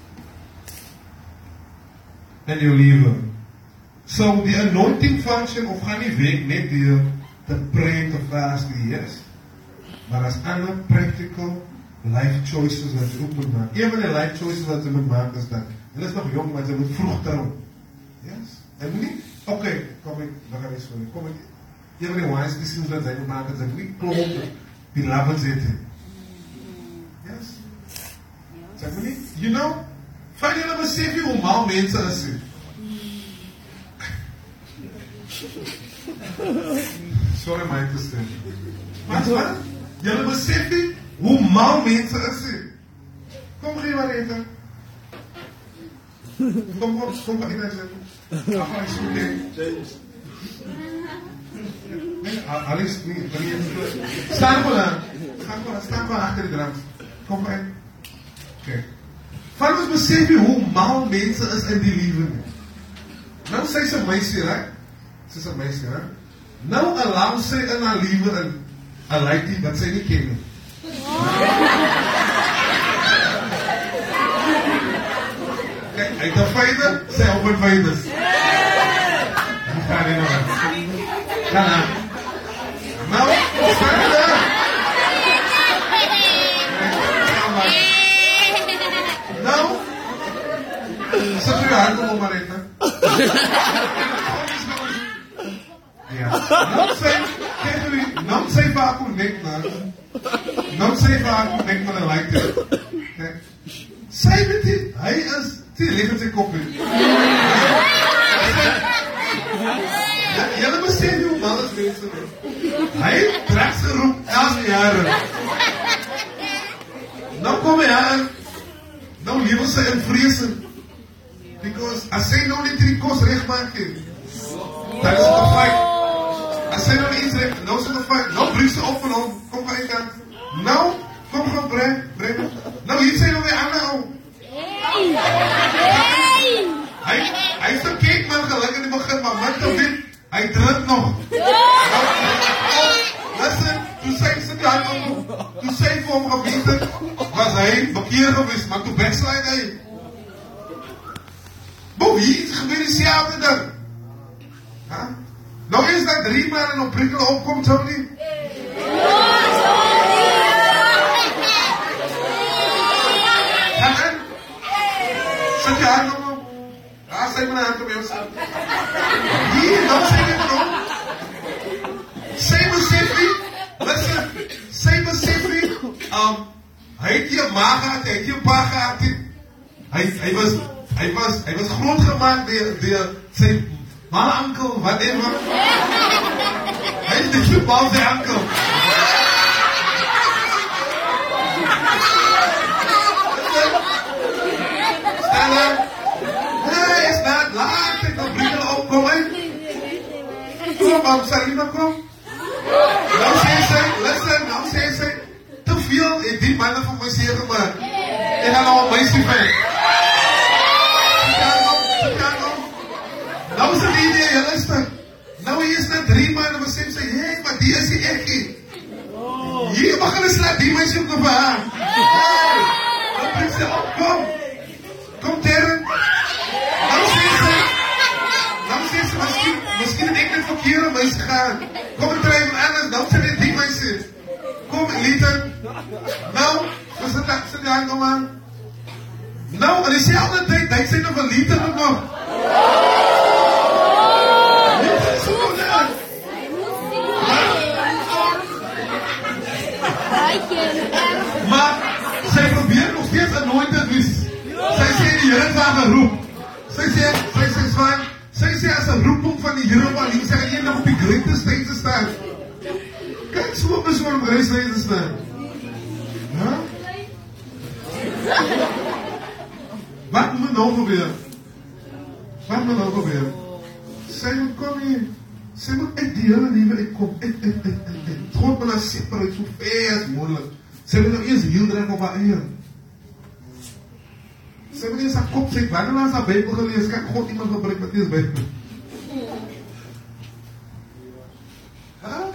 you live them So the anointing function of honey week may be the prayer of last years. But as other practical life choices that you open up, even the life choices that you make is that En dat is nog jong, maar ze moet vroeg trouwen. Yes? En moet niet, oké, okay, kom ik, dan ga ik zo. Kom ik, je hebt een wijs misschien dat zij maken, ze moet niet kloppen, die lappen zitten. Yes? Zeg maar niet, you know, vaak dan besef je hoe mal mensen zijn. Sorry, my sister. Maar wat? Jullie beseffen hoe mal mensen zijn. Kom, geen maar eten. Kom kom kom maar hier sê. Ag, ek sê dit. Nee, alles nie, maar nie so. Staan maar dan. Staan maar, staan maar agter die drums. Kom maar. Kyk. Van ons besef hoe mal mense is in die lewe nie. Nou sê sy meisie, hè? Sy's 'n meisie, hè? Nou allow sy in haar lewe in 'n lady wat sy nie ken nie. Ainda feita? Se é open faídas. É. Não, tá não. Não, saída. Não. Você viu a água, Mareta? Não sei. Não sei vá com ninguém não. Não sei vácuo, Nick, mas I like it. Não Say with as se liga de cumprir. E ela me serviu mal às vezes também. Aí, traça é caminhara. Não comear. Não livro é frisa. zie je uit de deur. Huh? Nou is dat drie maanden op prikkel opkomt, Tony. de, God moet haar separate so ver as moontlik. Sy moet nou eers heel druk op haar eie. Sy moet eers haar kop sê, wanneer ons haar Bybel gelees, kan God iemand gebruik nie is Bybel. Huh?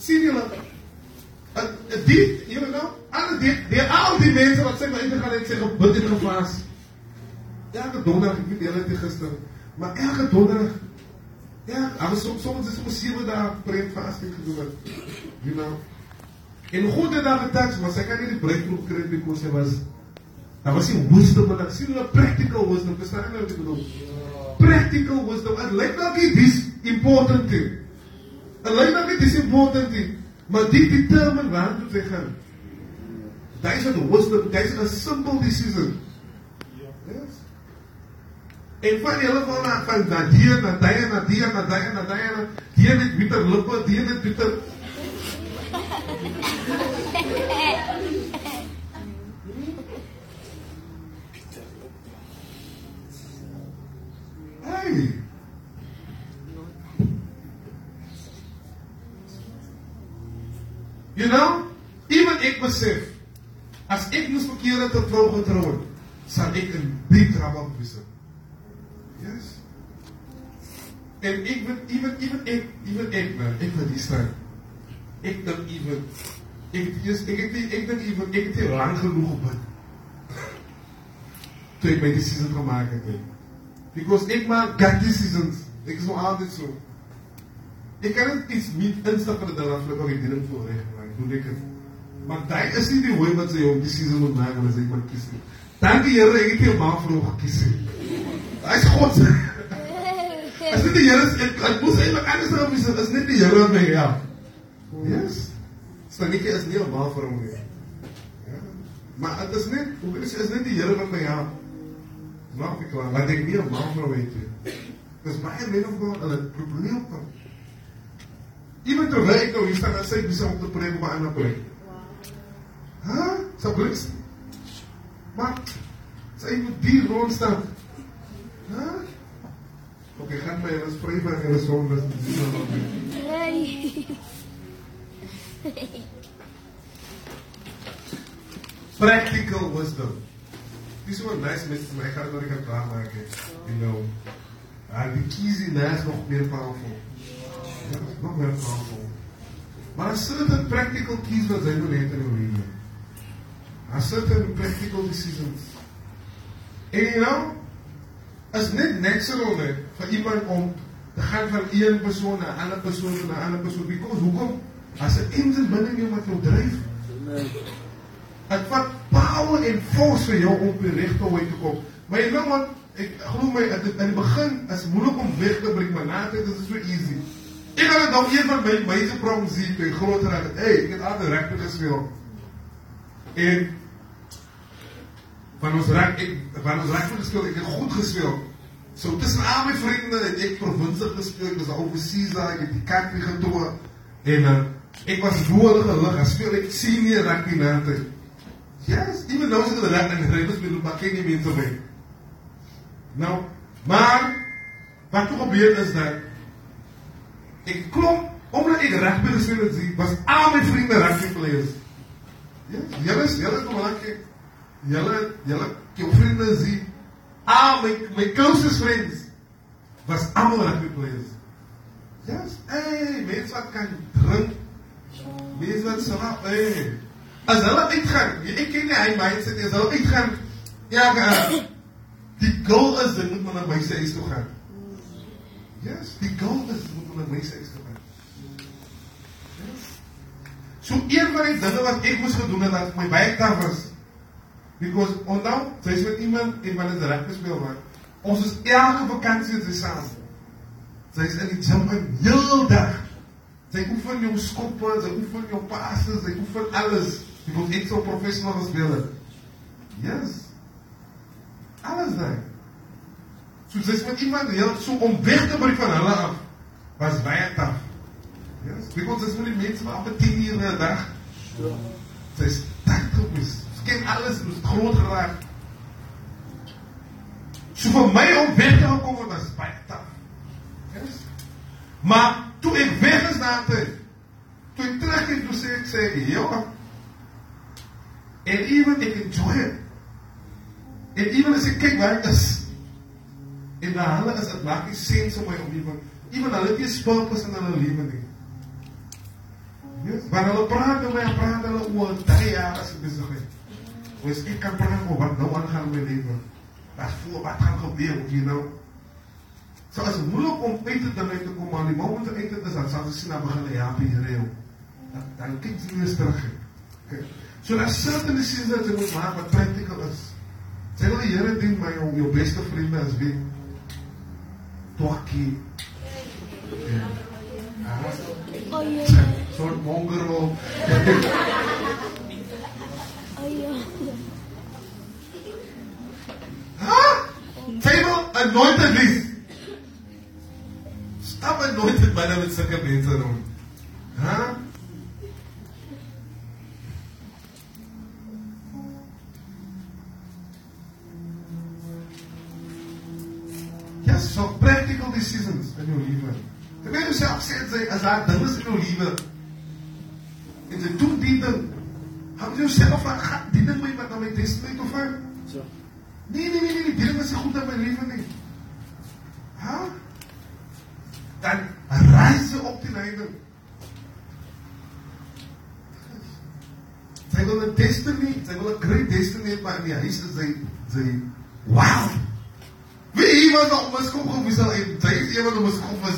Sien julle? Uh, uh, die, julle nou, alle die, die, al die mense wat sy maar uitgegaan het, sy gebid en gevaas. Elke donderdag, ek weet julle het gister, maar elke donderdag, ja, maar soms, soms is om 7 dae pray fasting gedoen. You know? En God het daar getouch, maar sy kan nie die breakthrough kry because sy was Daar was nie wisdom en ek sien hulle practical wisdom, verstaan jy wat ek bedoel? Practical wisdom. Dit lyk dalk nie dis important nie. Dit lyk dalk nie dis important nie, maar dit determine waar toe jy gaan. Daai is 'n wisdom, daai is 'n simple decision. En van julle van na van daai na daai na daai na daai na daai na die met bitter lippe, die met bitter Hey. You know, even ek besef as ek moes verkeerde tot vrou getrou het, sal ek in diep trouble wees. Yes. En ek weet even even ek even ek man, ek wil die staan. Ek dink even ek dis ek ek ek dink even ek het lank genoeg dit. Toe ek my decision gemaak het. He. Because ek maak gut decisions. Ek is so altyd so. Ek kan net iets met instap van die dag af loop ek dit voor reg, maar ek doen ek het. Maar dit is nie die hoe wat sy om decisions moet maak as ek maar kies nie. Dankie Here, ek het jou maar vir hom gekies. Hy is God se. As dit die Here is, ek, ek moes eintlik anders sou wees, as net die Here wat my help. Yes. Stanetjie is nie maar vir hom nie. Ja. Maar dit is net, hoe is is net die Here wat my help. Snap ek klaar, want ek nie 'n man vrou het. Dis baie mense wat hulle probleem het. Iemand te werk nou hier staan en sê dis om te preek op 'n ander plek. Hæ? Sa bliks. Maar sy moet die rond staan. Hæ? Ok, Okay, hand by us, pray by us. Practical wisdom. This is a nice message, maar ik ga het nog even. Uh, you know. Uh, keys in naast not very powerful. Ja, nog meer powerful. But a certain practical keys that zijn we enter in reading. A certain practical decisions. And you know, as net natural net vir iemand om te gaan van een persoon na 'n ander persoon na 'n ander persoon because hoekom? As 'n engine binne jou wat jou dryf. Dit vat power en force vir jou om op die regte weg te kom. Maar jy weet wat, ek glo my in die begin is moeilik om weg te bring, maar na dit is dit so easy. Ek het nou een van my mense prom sien toe groter as hey, ek het altyd regte gespeel. En van ons rek ek van ons rek gespeel, ek het goed gespeel. So tussen al my vriende het ek provinsie gespeel, ek was overseas daar, ek het die country getoe en uh, ek was woorde gelig, ek speel ek senior rugby na toe. Yes, even nou is dit reg en reg is met baie nie mense by. Nou, maar wat toe gebeur is dat ek klop omdat ek rugby gespeel het, was al my vriende rugby players. Ja, julle is julle kom lekker. Julle julle jou vriende sien al my my closest friends was almal rugby players. Yes, hey, mense wat kan drink. Mense wat slaap, hey. As hulle uitgaan, ek ken nie hy mindset nie, as hulle uitgaan, ja, uh, die goal is dit moet na my se huis toe gaan. Yes, die goal is moet maar na my se huis toe gaan. So een van die dinge wat ek moes gedoen het dat my baie taaf was. Because onthou, sy's met iemand en wanneer dit reg gespeel word. Ons is elke vakansie te saam. Sy's in die gym heel dag. Sy oefen jou skoppe, sy oefen jou passes, sy oefen alles. Jy moet net so professioneel speel. Yes. Alles daai. So sy's met iemand heel so om weg te bring van hulle af was baie taaf. Yes, because dis nie mense wat op 10 uur 'n dag. Dis tactics. Ken alles moet groot geraak. So vir my om weg te kom was baie taaf. Yes. Maar toe ek weg is na te toe ek terug het toe sê ek sê, "Ja, and even ek enjoy it." En even as ek kyk waar ek is en na hulle is dit maak nie sin om my omgewing. Even hulle het nie spulpos in hulle lewe nie. Yes, maar hulle praat my, praat hulle oor drie jaar as ek besig is. When Steve Campana go back, no one can believe him. That's full by time of deal, you know. So as moeilijk om eten daarmee te komen, maar die moment eten is, dan zal ze zien dat we gaan helpen hier. Dan kijkt ze weer terug. Okay. So daar certain decisions dat je moet maken wat practical is. Zeg dat hier het ding, maar jou, jou beste vrienden is wie? Tokkie. Zo'n mongerel. anointed this. Stop anointed by the Mitzvah Beterun. mensen zijn, zijn wauw. Wie iemand anders komt, is alleen deze iemand anders komt,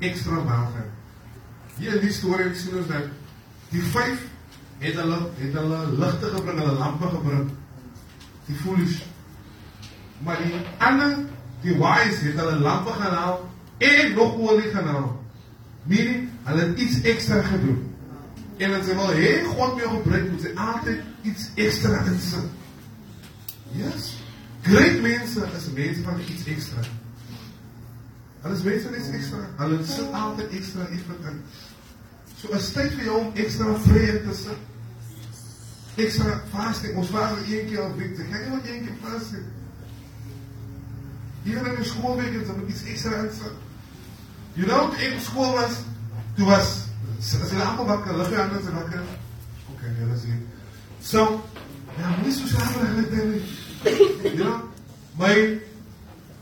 mile gaan. Hier in die storie sien ons dat die vyf het hulle het hulle ligte gebring, hulle lampe gebring. Die foolish. Maar die ander, die wise het hulle lampe gaan haal en nog olie gaan haal. Meaning, hulle het iets ekstra gedoen. En as jy wil hê God moet jou gebruik, moet jy altyd iets ekstra insit. Yes. Great mense is mense van iets ekstra. Alles weten is extra. Alles zit altijd extra is in. Zo so, is tijd voor jou om extra vrij te zijn. Extra vaste. Ons vader één keer al week. Ga je nog één keer vaste? Hier in de schoolweek is er iets extra aan Je know, school was, toen was ze laten wakker, lag je aan het wakker. Oké, dat is het. Zo, ja, moet je zo slapen eigenlijk. Ja, maar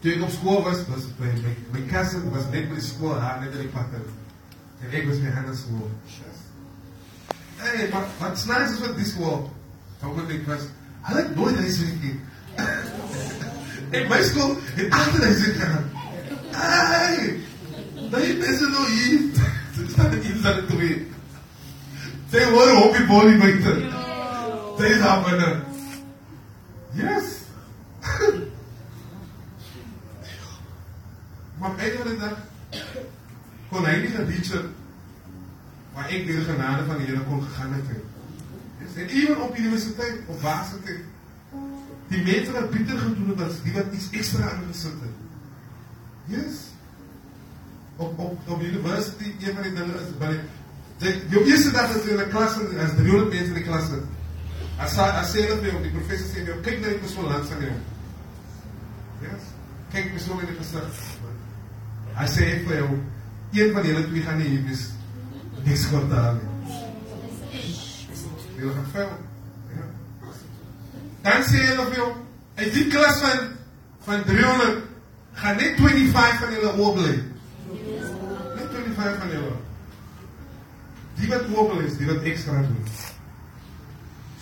Jacob's was, was, mijn cousin was net bij de school, haar net in de pakken. En ik was behind haar naar school. Hey, but wat snijs is met die school? Toen ik was, had ik nooit eens gekeken. In my school, in achter de zin gaan. Hey, dat je mensen nog hier. Toen staat het iets aan het doen. Zij worden hobbyboy, meiden. Zij zijn binnen. Yes. Maar bijna de dag kon hij niet naar Dietze, waar ik weer de genade van de Heer kon gegaan hebben. En iemand op de universiteit, of waar Die meter wat bitter gedoen, dat die wat iets extra aan de zitten. Yes. Op, op, op de university, je van die Je eerste dag is je in de klas zit, als 300 mensen in de klas zitten. Als ze dat op die professor zegt, kijk naar die persoon langs aan jou. Yes. Kijk persoon in de gezicht. Hy sê vir jou, een van julle twee gaan nie hier wees niks kort aan nie. Jy gaan. Ja. Dan sê hulle vir jou, uit die klas van van 300 gaan net 25 van julle oorbly. Net 25 van julle. Die wat oorbly is, die wat ekstra doen.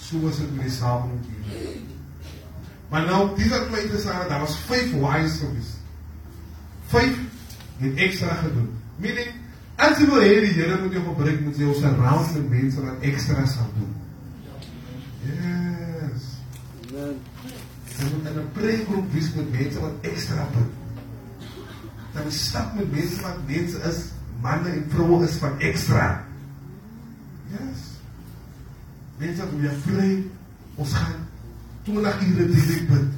So is dit met die samelewing hier. Maar nou, dis wat my interessant, daar was 5 wise gewees. 5 het ekstra gedoen. Meaning As jy wil hê die Here moet jou gebruik, moet jy jou surround met mense wat ekstra sal doen. Yes. Amen. Jy moet in 'n pregroep wees met mense wat ekstra doen. Dan stap met mense wat mense is, manne en vroue is van ekstra. Yes. Mense wat weer vry ons gaan 20 ure direk bid.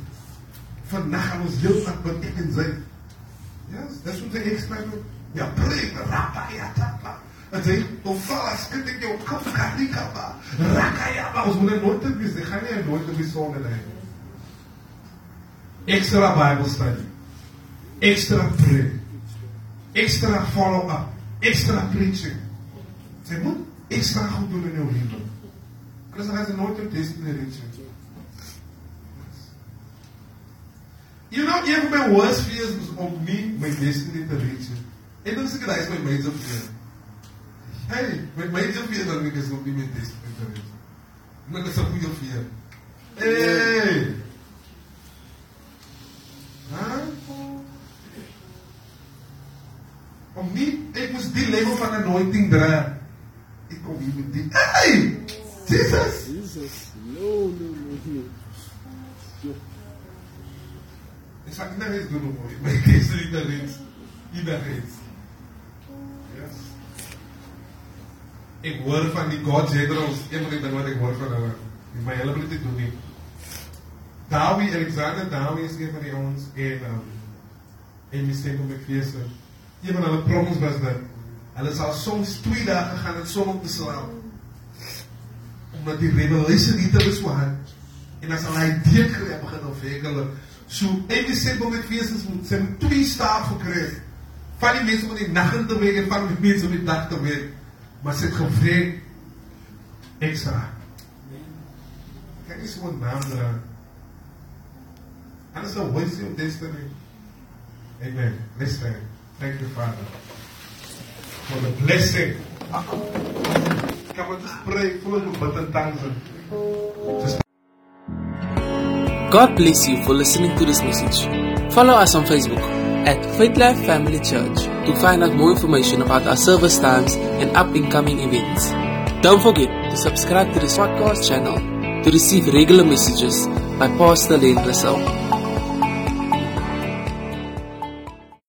Vandag gaan ons heel dag bid ek en sy. Yes, that's what they expect. Ya prima, rapa, ya tapa. is Não fala as coisas que eu canto, caricaba. Racaiaba. Os mulheres nooit te wisten. Ga jij nooit te wisten onder de Extra Bible study. Extra prayer. Extra follow-up. Extra preaching. Você moet extra goed doen in uw leven. Anders gaan ze nooit een deze richting. Eu não even my worst fears of me, my nation in the region. se doesn't recognize my major fear. Hey, mas mais fear don't make me not be my nation in the region. Make us up your fear. Hey! Huh? Om niet, ik moest die level van anointing dragen. Ik kom hier met. Hey! Jesus! Jesus, não. no, no. No. Ek sê net eens doen mooi. My kies nie daar iets. Ieder iets. Yes. Ek hoor van die God Generals, een van die dinge wat ek hoor van hulle. Ek my hele bloed doen nie. Dawie Alexander Dawie is een van die ons en um, en my sê kom ek se. Een van hulle proms was dat hulle sal soms 2 dae gaan en som om te slaap. Omdat die revelation nie te beswaar En dan sal hy deurgreep begin ontwikkel. So Amy sê bo met fees is moet sy moet twee staaf gekry. het. Van die mense om die nag in te werk en van die mense om die dag te werk. Maar sy het gevra ekstra. Kan jy so 'n dra? And a waste of destiny. Amen. Let's stand. Thank you, Father, for the blessing. Come on, just pray. Full of button tongues. Just God bless you for listening to this message. Follow us on Facebook at Faith Life Family Church to find out more information about our service times and up and coming events. Don't forget to subscribe to this podcast channel to receive regular messages by Pastor Len Russell.